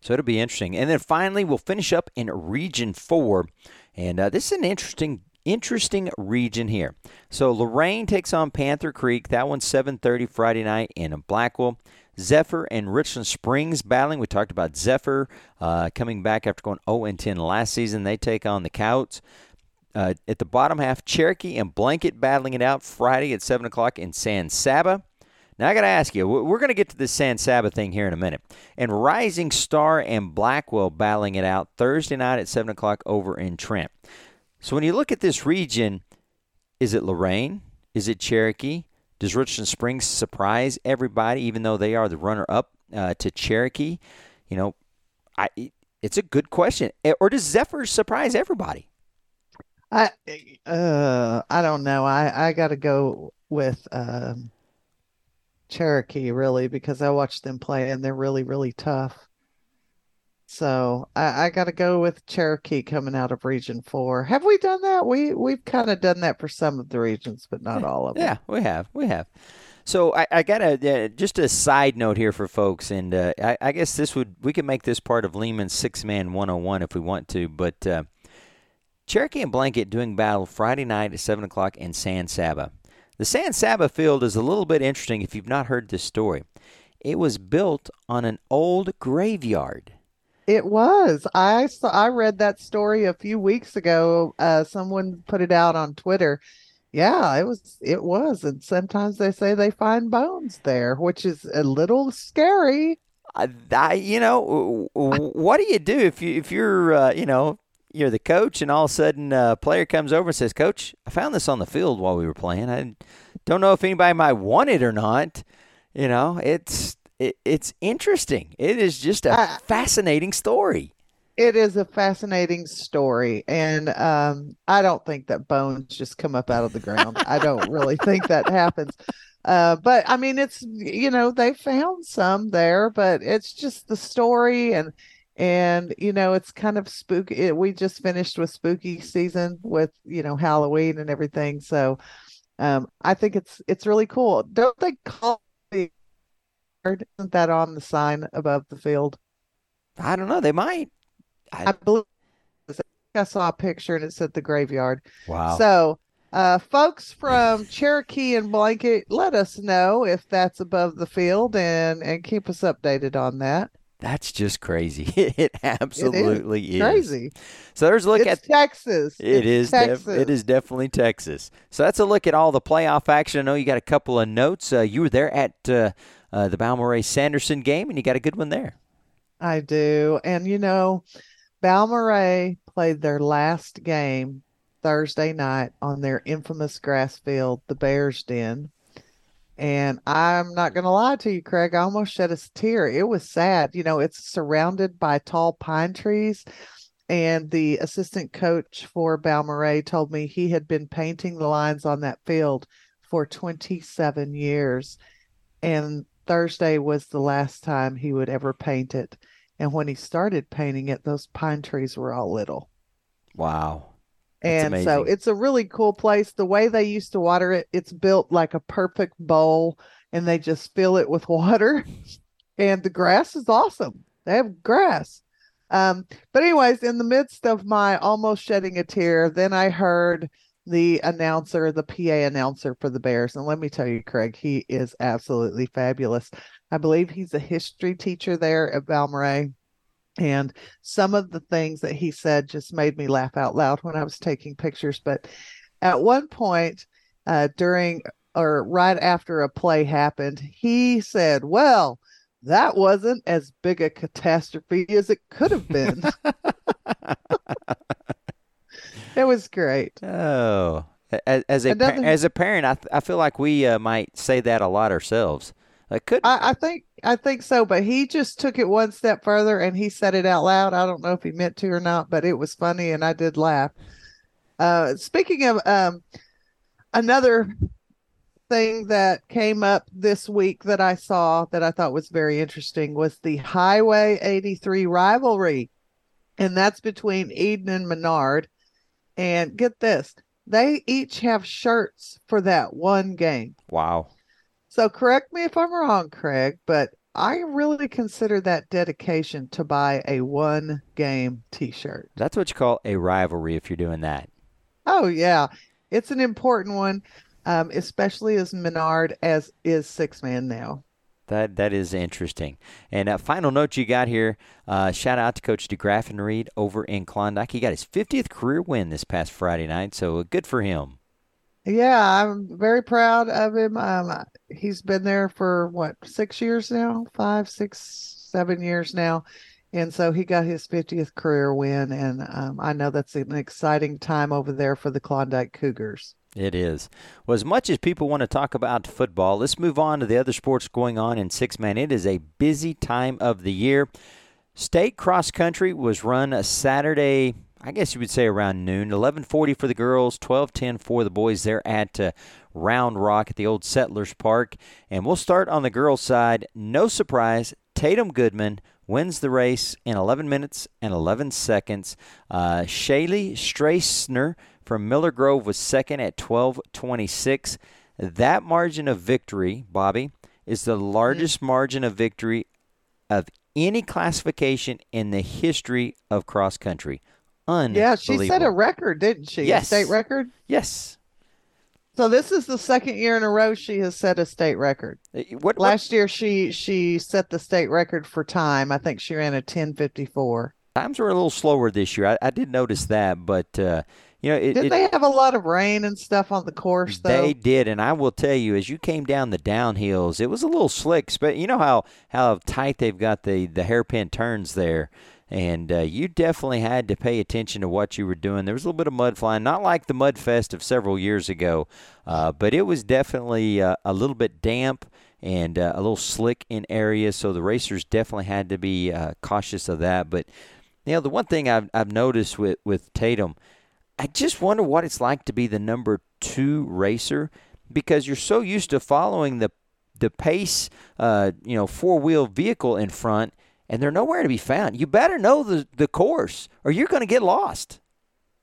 So it'll be interesting. And then finally, we'll finish up in Region Four, and uh, this is an interesting interesting region here. So Loraine takes on Panther Creek. That one's 7:30 Friday night in Blackwell. Zephyr and Richland Springs battling. We talked about Zephyr uh, coming back after going 0 10 last season. They take on the Couts. Uh, at the bottom half, Cherokee and Blanket battling it out Friday at 7 o'clock in San Saba. Now, I got to ask you, we're going to get to this San Saba thing here in a minute. And Rising Star and Blackwell battling it out Thursday night at 7 o'clock over in Trent. So when you look at this region, is it Loraine? Is it Cherokee? Does Richland Springs surprise everybody, even though they are the runner-up uh, to Cherokee? You know, I it's a good question. Or does Zephyr surprise everybody? I uh I don't know. I I got to go with um, Cherokee really because I watched them play and they're really really tough. So I, I got to go with Cherokee coming out of Region Four. Have we done that? We we've kind of done that for some of the regions, but not all of them. Yeah, we have. We have. So I, I got a uh, just a side note here for folks, and uh, I, I, guess this would we can make this part of Lehman's six man one hundred one if we want to, but uh, Cherokee and Blanket doing battle Friday night at seven o'clock in San Saba. The San Saba field is a little bit interesting if you've not heard this story. It was built on an old graveyard. It was. I saw. I read that story a few weeks ago. Uh, someone put it out on Twitter. Yeah, it was. It was, and sometimes they say they find bones there, which is a little scary. I, you know, what do you do if you if you're uh, you know you're the coach and all of a sudden a player comes over and says, "Coach, I found this on the field while we were playing. I don't know if anybody might want it or not." You know, it's it, it's interesting. It is just a uh, fascinating story. It is a fascinating story, and um, I don't think that bones just come up out of the ground. I don't really think that happens. Uh, but I mean, it's you know they found some there, but it's just the story and and you know it's kind of spooky. It, we just finished with spooky season with you know Halloween and everything, so um, I think it's it's really cool. Don't they call the isn't that on the sign above the field? I don't know. They might. I, I believe I saw a picture and it said the graveyard. Wow. So, uh, folks from Cherokee and Blanket, let us know if that's above the field and and keep us updated on that. That's just crazy. It absolutely it is, is, crazy. So there's a look it's at Texas. It it's is Texas. Def- it is definitely Texas. So that's a look at all the playoff action. I know you got a couple of notes. Uh, you were there at uh, uh, the Balmorhea Sanderson game, and you got a good one there. I do. And, you know, Balmorhea played their last game Thursday night on their infamous grass field, the Bears Den. And I'm not going to lie to you, Craig, I almost shed a tear. It was sad. You know, it's surrounded by tall pine trees. And the assistant coach for Balmorhea told me he had been painting the lines on that field for 27 years. And Thursday was the last time he would ever paint it. And when he started painting it, those pine trees were all little. Wow. And so it's a really cool place. The way they used to water it, it's built like a perfect bowl and they just fill it with water. and the grass is awesome. They have grass. Um, but anyways, in the midst of my almost shedding a tear, then I heard the announcer, the PA announcer for the Bears. And let me tell you, Craig, he is absolutely fabulous. I believe he's a history teacher there at Balmorhea. And some of the things that he said just made me laugh out loud when I was taking pictures. But at one point uh, during or right after a play happened, he said, Well, that wasn't as big a catastrophe as it could have been. it was great. Oh, as, as a par- as a parent, I, I feel like we uh, might say that a lot ourselves. I could. I, I, think I think so, but he just took it one step further and he said it out loud. I don't know if he meant to or not, but it was funny and I did laugh. Uh, speaking of um, another thing that came up this week that I saw that I thought was very interesting was the Highway 83 rivalry, and that's between Eden and Menard. And get this, they each have shirts for that one game. Wow. So correct me if I'm wrong, Craig, but I really consider that dedication to buy a one game t shirt. That's what you call a rivalry if you're doing that. Oh, yeah. It's an important one um, especially as Menard as is six man now. That that is interesting. And a final note you got here: uh, shout out to Coach DeGraff and Reed over in Klondike. He got his 50th career win this past Friday night, so good for him. Yeah, I'm very proud of him. Um, he's been there for what six years now, five, six, seven years now, and so he got his 50th career win. And um, I know that's an exciting time over there for the Klondike Cougars. It is. Well, as much as people want to talk about football, let's move on to the other sports going on in six man. It is a busy time of the year. State cross country was run a Saturday, I guess you would say around noon. 11:40 for the girls, 12:10 for the boys. They're at uh, Round Rock at the old Settlers Park, and we'll start on the girls' side. No surprise, Tatum Goodman wins the race in 11 minutes and 11 seconds. Uh, Shaylee Strassner from Miller Grove was second at 12.26. That margin of victory, Bobby, is the largest mm-hmm. margin of victory of any classification in the history of cross country. Yeah, she set a record, didn't she? Yes. A state record? Yes. So this is the second year in a row she has set a state record. Uh, what, what, Last year she she set the state record for time. I think she ran a 1054. Times were a little slower this year. I, I did notice that, but uh, you know, it, did it, they have a lot of rain and stuff on the course? Though they did, and I will tell you, as you came down the downhills, it was a little slick. But you know how how tight they've got the the hairpin turns there, and uh, you definitely had to pay attention to what you were doing. There was a little bit of mud flying, not like the mud fest of several years ago, uh, but it was definitely uh, a little bit damp and uh, a little slick in areas. So the racers definitely had to be uh, cautious of that. But you know, the one thing I've I've noticed with with Tatum I just wonder what it's like to be the number two racer because you're so used to following the the pace, uh, you know, four wheel vehicle in front, and they're nowhere to be found. You better know the the course, or you're going to get lost.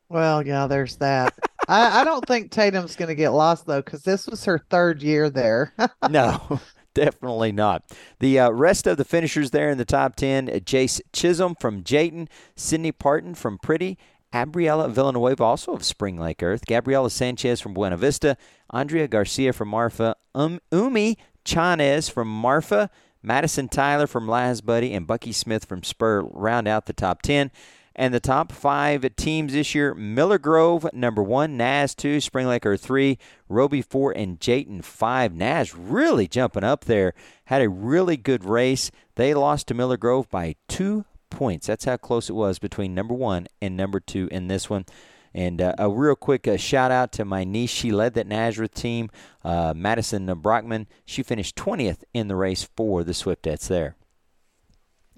Well, yeah, there's that. I, I don't think Tatum's going to get lost though, because this was her third year there. no, definitely not. The uh, rest of the finishers there in the top 10 Jace Chisholm from Jayton, Sydney Parton from Pretty, Gabriela Villanueva, also of Spring Lake Earth, Gabriela Sanchez from Buena Vista, Andrea Garcia from Marfa, um, Umi Chanez from Marfa, Madison Tyler from Lazbuddie, and Bucky Smith from Spur round out the top 10. And the top five teams this year Miller Grove, number one, Naz, two, Spring Lake three, Roby, four, and Jayton, five. Naz really jumping up there. Had a really good race. They lost to Miller Grove by two points. That's how close it was between number one and number two in this one. And uh, a real quick uh, shout out to my niece. She led that Nazareth team, uh, Madison Brockman. She finished 20th in the race for the Swiftettes there.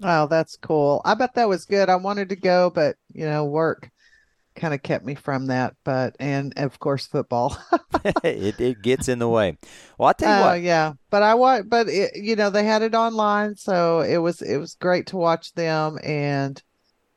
Oh, that's cool. I bet that was good. I wanted to go, but, you know, work kind of kept me from that. But and of course football. it it gets in the way. Well, I tell you uh, what. Yeah, but I want, but it, you know they had it online, so it was it was great to watch them. And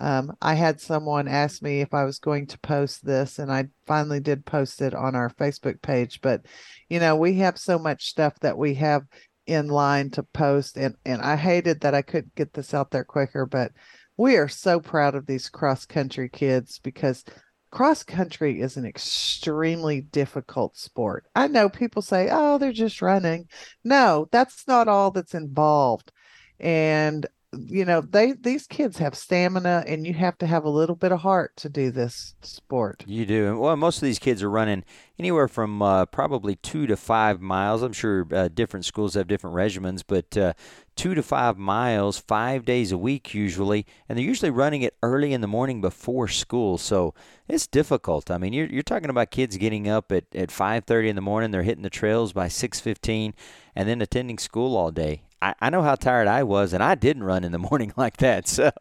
um, I had someone ask me if I was going to post this, and I finally did post it on our Facebook page. But you know we have so much stuff that we have in line to post, and and I hated that I couldn't get this out there quicker, but we are so proud of these cross country kids because cross country is an extremely difficult sport. I know people say, oh, they're just running. No, that's not all that's involved. And you know they these kids have stamina and you have to have a little bit of heart to do this sport. You do. Well most of these kids are running anywhere from uh, probably two to five miles. I'm sure uh, different schools have different regimens but uh, two to five miles five days a week usually. And they're usually running it early in the morning before school. So it's difficult. I mean you're, you're talking about kids getting up at, at 5.30 in the morning. They're hitting the trails by 6.15 and then attending school all day I, I know how tired I was, and I didn't run in the morning like that. So,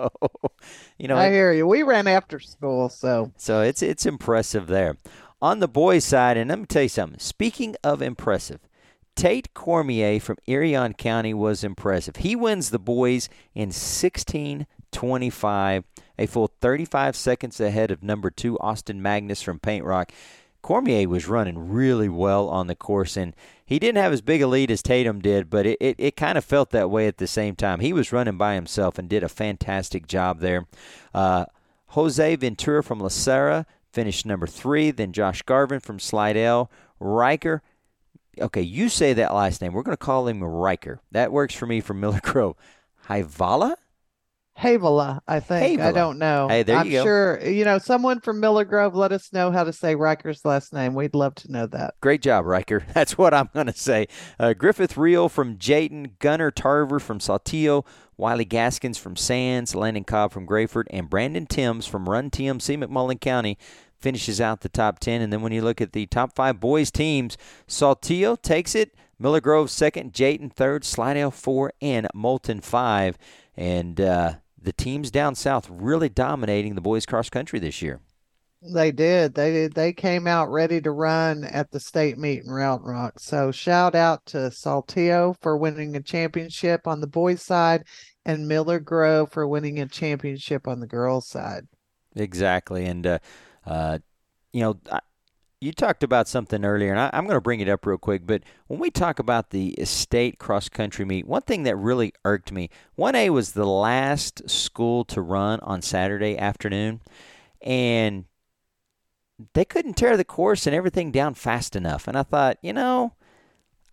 you know, I hear you. We ran after school, so so it's it's impressive there. On the boys' side, and let me tell you something. Speaking of impressive, Tate Cormier from Irion County was impressive. He wins the boys in 16:25, a full 35 seconds ahead of number two Austin Magnus from Paint Rock. Cormier was running really well on the course, and he didn't have as big a lead as Tatum did, but it, it, it kind of felt that way at the same time. He was running by himself and did a fantastic job there. Uh, Jose Ventura from Lasara finished number three, then Josh Garvin from Slidell. Riker, okay, you say that last name. We're going to call him Riker. That works for me from Miller Grove. Hivala? Havilah, I think. I don't know. Hey, there I'm you go. sure you know someone from Miller Grove. Let us know how to say Riker's last name. We'd love to know that. Great job, Riker. That's what I'm going to say. Uh, Griffith Reel from Jayton, Gunnar Tarver from Saltillo, Wiley Gaskins from Sands, Landon Cobb from Graford, and Brandon Timms from Run TMC McMullen County finishes out the top 10. And then when you look at the top five boys teams, Saltillo takes it, Miller Grove second, Jayton third, Slidell four, and Moulton five. And uh, the teams down south really dominating the boys cross country this year. They did. They did. They came out ready to run at the state meet in Round Rock. So shout out to Saltillo for winning a championship on the boys' side, and Miller Grove for winning a championship on the girls' side. Exactly, and uh, uh, you know, I, you talked about something earlier, and I, I'm going to bring it up real quick. But when we talk about the state cross country meet, one thing that really irked me: one A was the last school to run on Saturday afternoon, and they couldn't tear the course and everything down fast enough. And I thought, you know.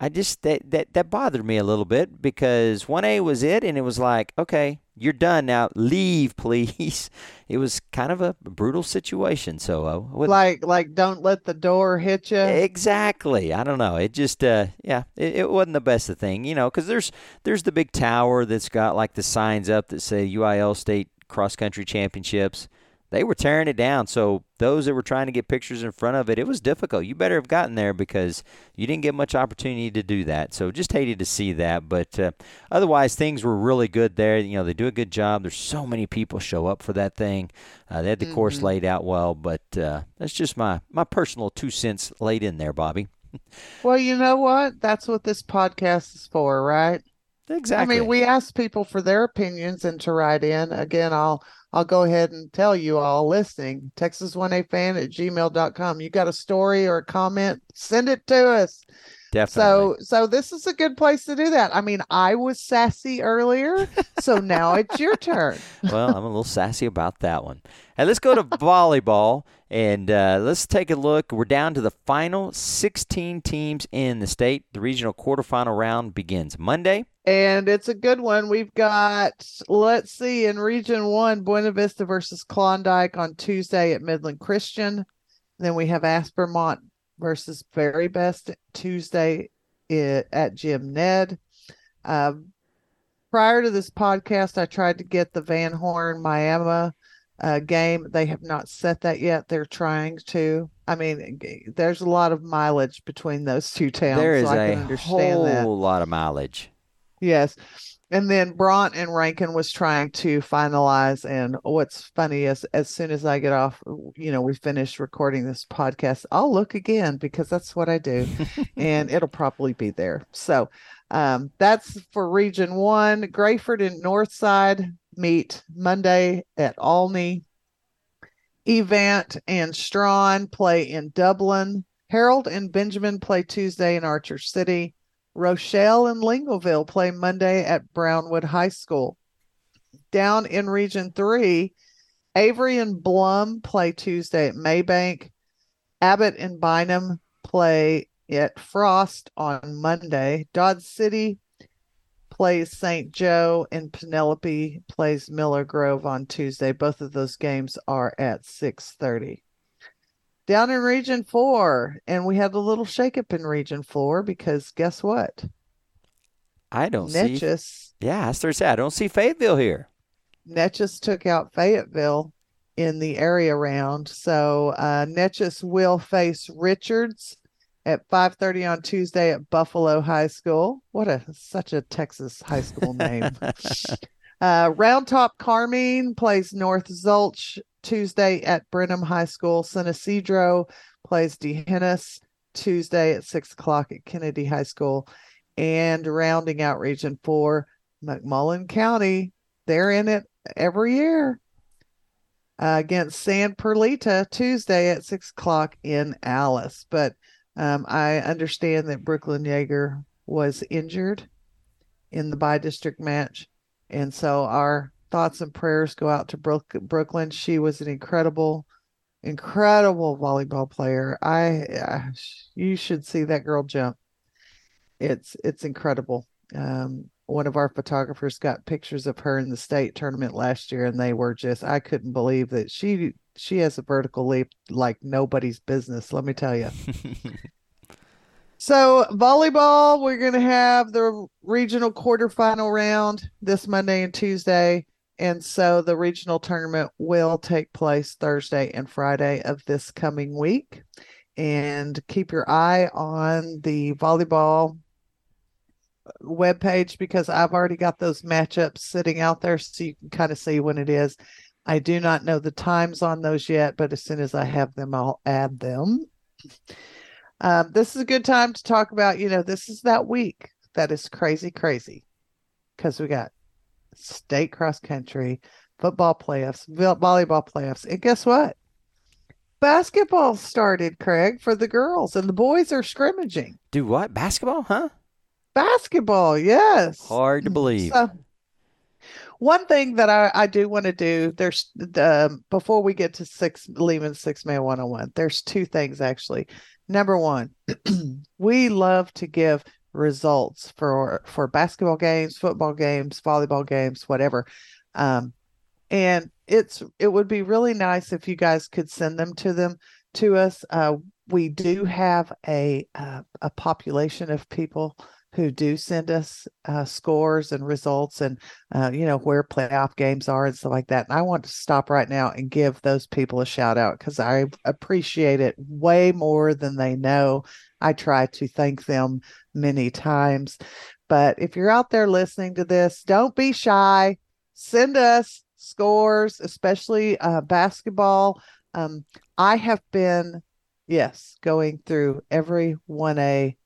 I just that, that that bothered me a little bit because 1A was it and it was like, okay, you're done now. Leave, please. It was kind of a brutal situation. So, uh, Like, like, don't let the door hit you. exactly. I don't know. It just, uh, yeah, it, it wasn't the best of thing, you know, because there's there's the big tower that's got like the signs up that say UIL State Cross Country Championships. They were tearing it down. So those that were trying to get pictures in front of it, it was difficult. You better have gotten there because you didn't get much opportunity to do that. So just hated to see that. But uh, otherwise, things were really good there. You know, they do a good job. There's so many people show up for that thing. Uh, they had the course Mhm. laid out well. But uh, that's just my my personal two cents laid in there, Bobby. Well, you know what? That's what this podcast is for, right? Exactly. I mean, we ask people for their opinions and to write in. Again, I'll I'll go ahead and tell you all listening. Texas1afan at gmail.com. You got a story or a comment, send it to us. Definitely. So so this is a good place to do that. I mean, I was sassy earlier, so now it's your turn. well, I'm a little sassy about that one. And let's go to volleyball and uh, let's take a look. We're down to the final 16 teams in the state. The regional quarterfinal round begins Monday. And it's a good one. We've got, let's see, in Region 1, Buena Vista versus Klondike on Tuesday at Midland Christian. Then we have Aspermont versus Veribest Tuesday at Jim Ned. Um, prior to this podcast, I tried to get the Van Horn Miami uh, game. They have not set that yet. They're trying to. I mean, there's a lot of mileage between those two towns. there is so I a whole that. lot of mileage. Yes. And then Bronte and Rankin was trying to finalize. And what's funny is as soon as I get off, you know, we finish recording this podcast, I'll look again because that's what I do. and it'll probably be there. So um, that's for region one. Graford and Northside meet Monday at Olney. Evant and Strawn play in Dublin. Harrold and Benjamin play Tuesday in Archer City. Rochelle and Lingleville play Monday at Brownwood High School. Down in Region 3, Avery and Blum play Tuesday at Maybank. Abbott and Bynum play at Frost on Monday. Dodd City plays St. Joe and Penelope plays Miller Grove on Tuesday. Both of those games are at 6:30. Down in Region 4, and we had a little shakeup in Region 4 because guess what? I don't see. Yeah, I started I don't see Fayetteville here. Neches took out Fayetteville in the area round. So uh, Neches will face Richards at 5:30 on Tuesday at Buffalo High School. What a such a Texas high school name. uh, Round Top Carmine plays North Zulch Tuesday at Brenham High School. San Isidro plays D'Hanis Tuesday at six o'clock at Kennedy High School. And rounding out Region Four, McMullen County. They're in it every year uh, against San Perlita Tuesday at six o'clock in Alice. But um, I understand that Brooklyn Yeager was injured in the bi-district match. And so our thoughts and prayers go out to Brook- Brooklyn. She was an incredible, incredible volleyball player. I, I you should see that girl jump. It's it's incredible. Um, one of our photographers got pictures of her in the state tournament last year and they were just I couldn't believe that she she has a vertical leap like nobody's business, let me tell you. so, volleyball, we're going to have the regional quarterfinal round this Monday and Tuesday. And so the regional tournament will take place Thursday and Friday of this coming week. And keep your eye on the volleyball webpage because I've already got those matchups sitting out there so you can kind of see when it is. I do not know the times on those yet, but as soon as I have them, I'll add them. Um, this is a good time to talk about, you know, this is that week that is crazy, crazy because we got state cross country, football playoffs, volleyball playoffs. And guess what? Basketball started, Craig, for the girls, and the boys are scrimmaging. Do what? Basketball, huh? Basketball, yes. Hard to believe. So, one thing that I, I do want to do, there's the um, before we get to six leaving six man one on one, there's two things actually. Number one, we love to give results for for basketball games, football games, volleyball games, whatever. Um, and it's it would be really nice if you guys could send them to them to us. Uh, we do have a uh, a population of people who do send us uh, scores and results and uh, you know where playoff games are and stuff like that and i want to stop right now and give those people a shout out because i appreciate it way more than they know i try to thank them many times but if you're out there listening to this don't be shy send us scores especially uh, basketball um, i have been yes going through every 1a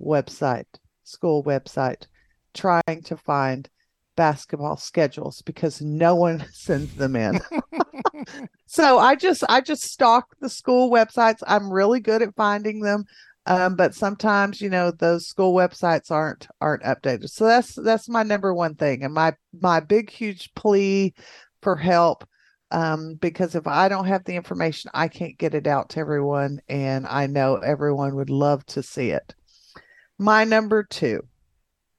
website school website trying to find basketball schedules because no one sends them in. so I just I just stalk the school websites. I'm really good at finding them. Um, but sometimes you know those school websites aren't aren't updated. So that's that's my number one thing. And my my big huge plea for help um, because if I don't have the information, I can't get it out to everyone. And I know everyone would love to see it. My number two,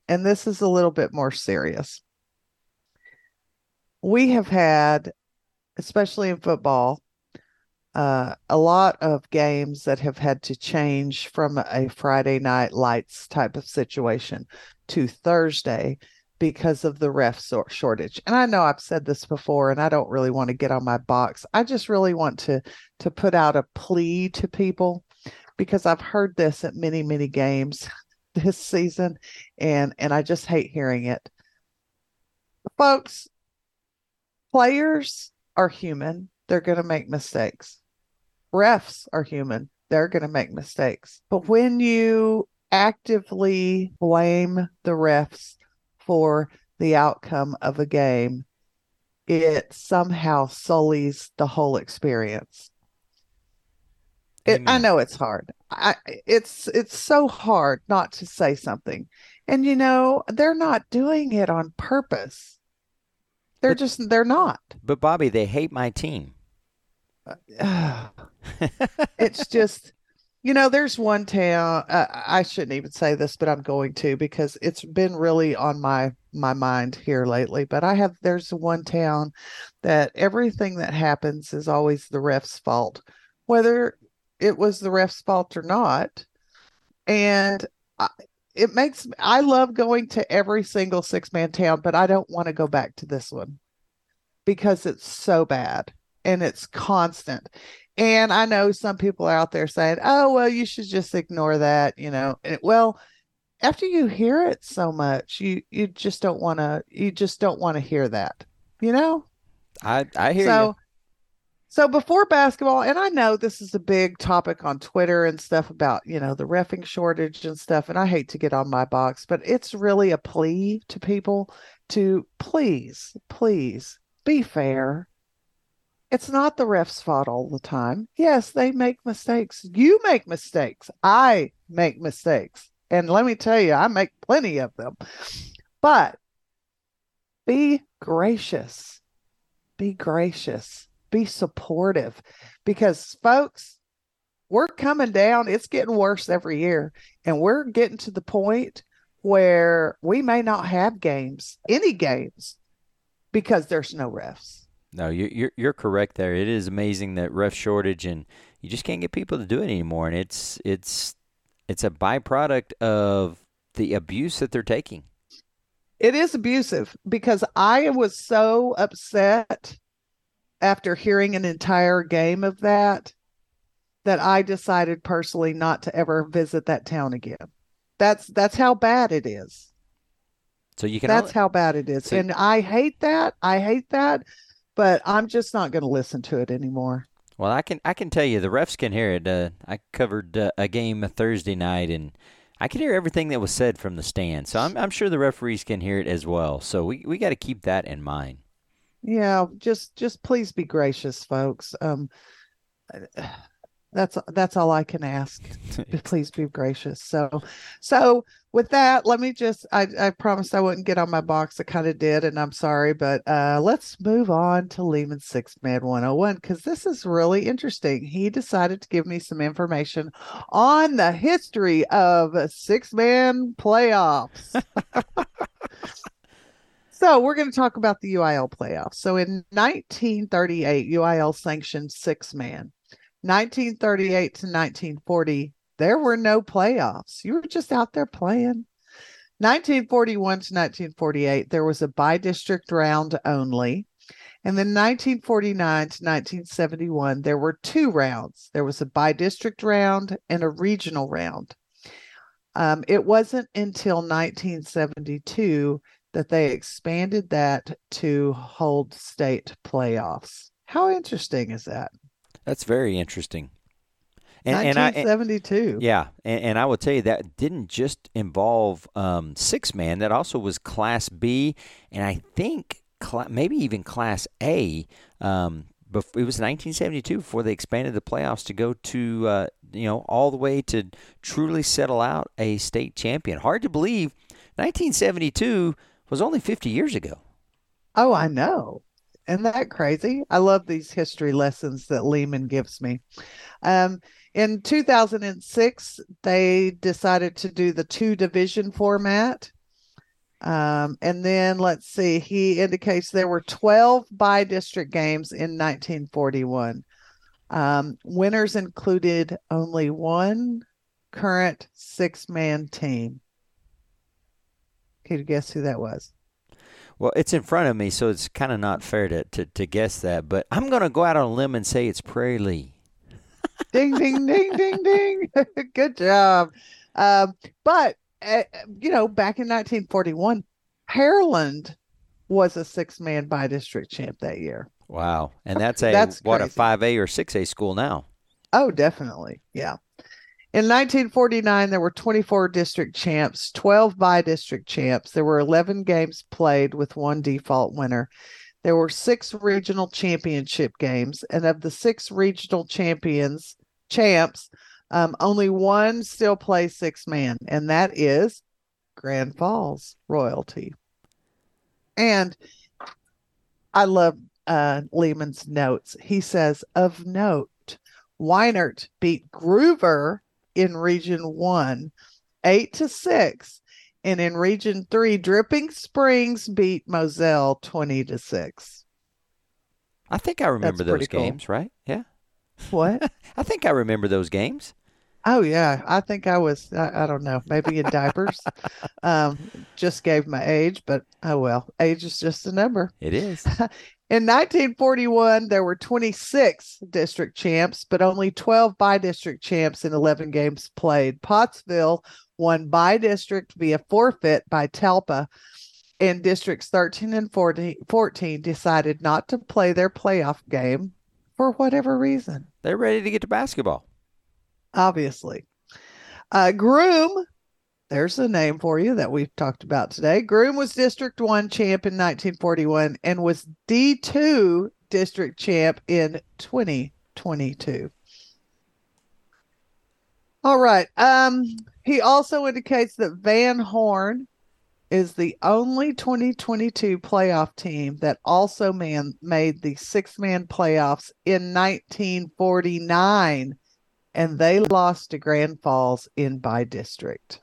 and this is a little bit more serious. We have had, especially in football, uh, a lot of games that have had to change from a Friday night lights type of situation to Thursday because of the ref shortage. And I know I've said this before and I don't really want to get on my box. I just really want to to put out a plea to people because I've heard this at many many games this season and and I just hate hearing it. Folks, players are human. They're going to make mistakes. Refs are human. They're going to make mistakes. But when you actively blame the refs for the outcome of a game, it somehow sullies the whole experience. It, I know it's hard. I, it's it's so hard not to say something, and you know they're not doing it on purpose. They're but, just they're not. But Bobby, they hate my team. it's just you know there's one town uh, i shouldn't even say this but i'm going to because it's been really on my my mind here lately, but I have there's one town that everything that happens is always the ref's fault, whether it was the ref's fault or not. And I, it makes I love going to every single six man town, but I don't want to go back to this one because it's so bad and it's constant. And I know some people are out there saying, "Oh, well, you should just ignore that," you know. And, well, after you hear it so much, you you just don't want to you just don't want to hear that, you know? I I hear so, you. So before basketball, and I know this is a big topic on Twitter and stuff about, you know, the refing shortage and stuff, and I hate to get on my box, but it's really a plea to people to please, please be fair. It's not the ref's fault all the time. Yes, they make mistakes. You make mistakes. I make mistakes. And let me tell you, I make plenty of them. But be gracious. Be gracious. Be supportive. Because, folks, we're coming down. It's getting worse every year. And we're getting to the point where we may not have games, any games, because there's no refs. No, you're, you're you're correct there. It is amazing that ref shortage, and you just can't get people to do it anymore. And it's it's it's a byproduct of the abuse that they're taking. It is abusive because I was so upset after hearing an entire game of that that I decided personally not to ever visit that town again. That's that's how bad it is. So you can. That's only, how bad it is, So- and I hate that. I hate that, but I'm just not going to listen to it anymore. well, I can I can tell you the refs can hear it. Uh, I covered uh, a game Thursday night, and I could hear everything that was said from the stand. So I'm I'm sure the referees can hear it as well. So we we got to keep that in mind. Yeah, just just please be gracious, folks. Um, that's that's all I can ask. please be gracious. So, so with that, let me just I I promised I wouldn't get on my box. I kind of did, and I'm sorry, but uh, let's move on to Lehman Six Man 101 because this is really interesting. He decided to give me some information on the history of six man playoffs. So we're going to talk about the UIL playoffs. So in 1938, UIL sanctioned six man. 1938 to 1940, there were no playoffs. You were just out there playing. 1941 to 1948, there was a bi-district round only. And then 1949 to 1971, there were two rounds. There was a bi-district round and a regional round. Um, it wasn't until 1972 that they expanded that to hold state playoffs. How interesting is that? That's very interesting. And, and I, and- 1972. yeah, and, and I will tell you that didn't just involve um, six man. That also was Class B, and I think cla- maybe even Class A. Um, bef- it was 1972 before they expanded the playoffs to go to uh, you know all the way to truly settle out a state champion. Hard to believe, 1972 was only 50 years ago. Oh, I know. Isn't that crazy? I love these history lessons that Lehman gives me. Um, in 2006, they decided to do the two division format. Um, and then let's see, he indicates there were 12 bi-district games in 1941. Um, winners included only one current six man team. Can you guess who that was? Well, it's in front of me, so it's kind of not fair to, to, to guess that. But I'm going to go out on a limb and say it's Prairie Lea. Ding ding ding ding ding. Good job. Um but uh, you know back in 1941 Pearland was a six-man bi-district champ that year. Wow, and that's a That's what a five A or six A school now. oh definitely. Yeah. In 1949 there were 24 district champs 12 bi-district champs. There were 11 games played with one default winner there were six regional championship games and of the six regional champions champs um, only one still plays six man and that is grand falls royalty. And i love uh, lehman's notes. He says of note weinert beat groover in region one eight to six And in Region 3, Dripping Springs beat Moselle 20 to 6. I think I remember That's those pretty cool. games, right? Yeah. What? I think I remember those games. Oh yeah, I think I was. I, I don't know, maybe in diapers. um, just gave my age, but oh well, age is just a number. It is. In 1941, there were 26 district champs, but only 12 bi-district champs in 11 games played. Pottsville won bi-district via forfeit by Talpa, and districts 13 and 14, 14 decided not to play their playoff game for whatever reason. They're ready to get to basketball. obviously. Uh, Groom, there's a name for you that we've talked about today. Groom was District 1 champ in 1941 and was D2 district champ in 2022. All right. Um, he also indicates that Van Horn is the only 2022 playoff team that also man made the six man playoffs in 1949 and they lost to Grandfalls in bi-district.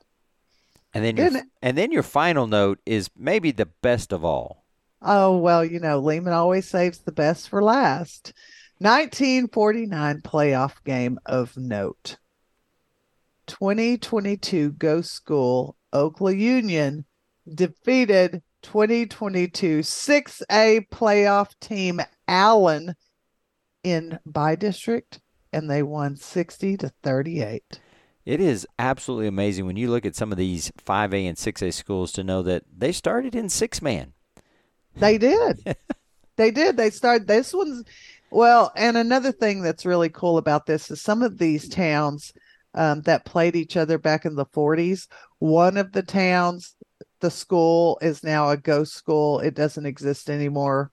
And then your, and then your final note is maybe the best of all. Oh, well, you know, Lehman always saves the best for last. 1949 playoff game of note. 2022 Ghost School Oakland Union defeated 2022 6A playoff team Allen in bi-district and they won 60 to 38. It is absolutely amazing when you look at some of these 5A and 6A schools to know that they started in six man. They did. they did. They started this one's well, and another thing that's really cool about this is some of these towns um, that played each other back in the 40s. One of the towns, the school is now a ghost school. It doesn't exist anymore.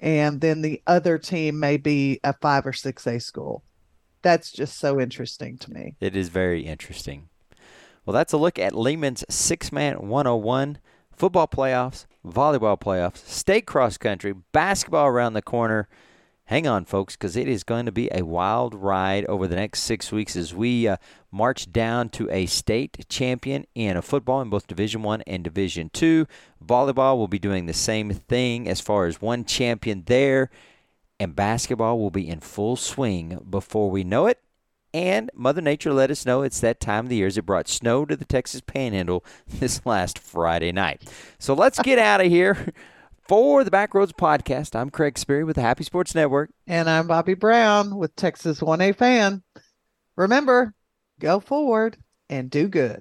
And then the other team may be a five or six A school. That's just so interesting to me. It is very interesting. Well, that's a look at Lehman's six man 101 football playoffs, volleyball playoffs, state cross country, basketball around the corner. Hang on, folks, because it is going to be a wild ride over the next six weeks as we uh, march down to a state champion in a football in both Division One and Division Two. Volleyball will be doing the same thing as far as one champion there, and basketball will be in full swing before we know it. And Mother Nature let us know it's that time of the year as it brought snow to the Texas Panhandle this last Friday night. So let's get out of here. For the Backroads Podcast, I'm Craig Sperry with the Happy Sports Network. And I'm Bobby Brown with Texas 1A fan. Remember, go forward and do good.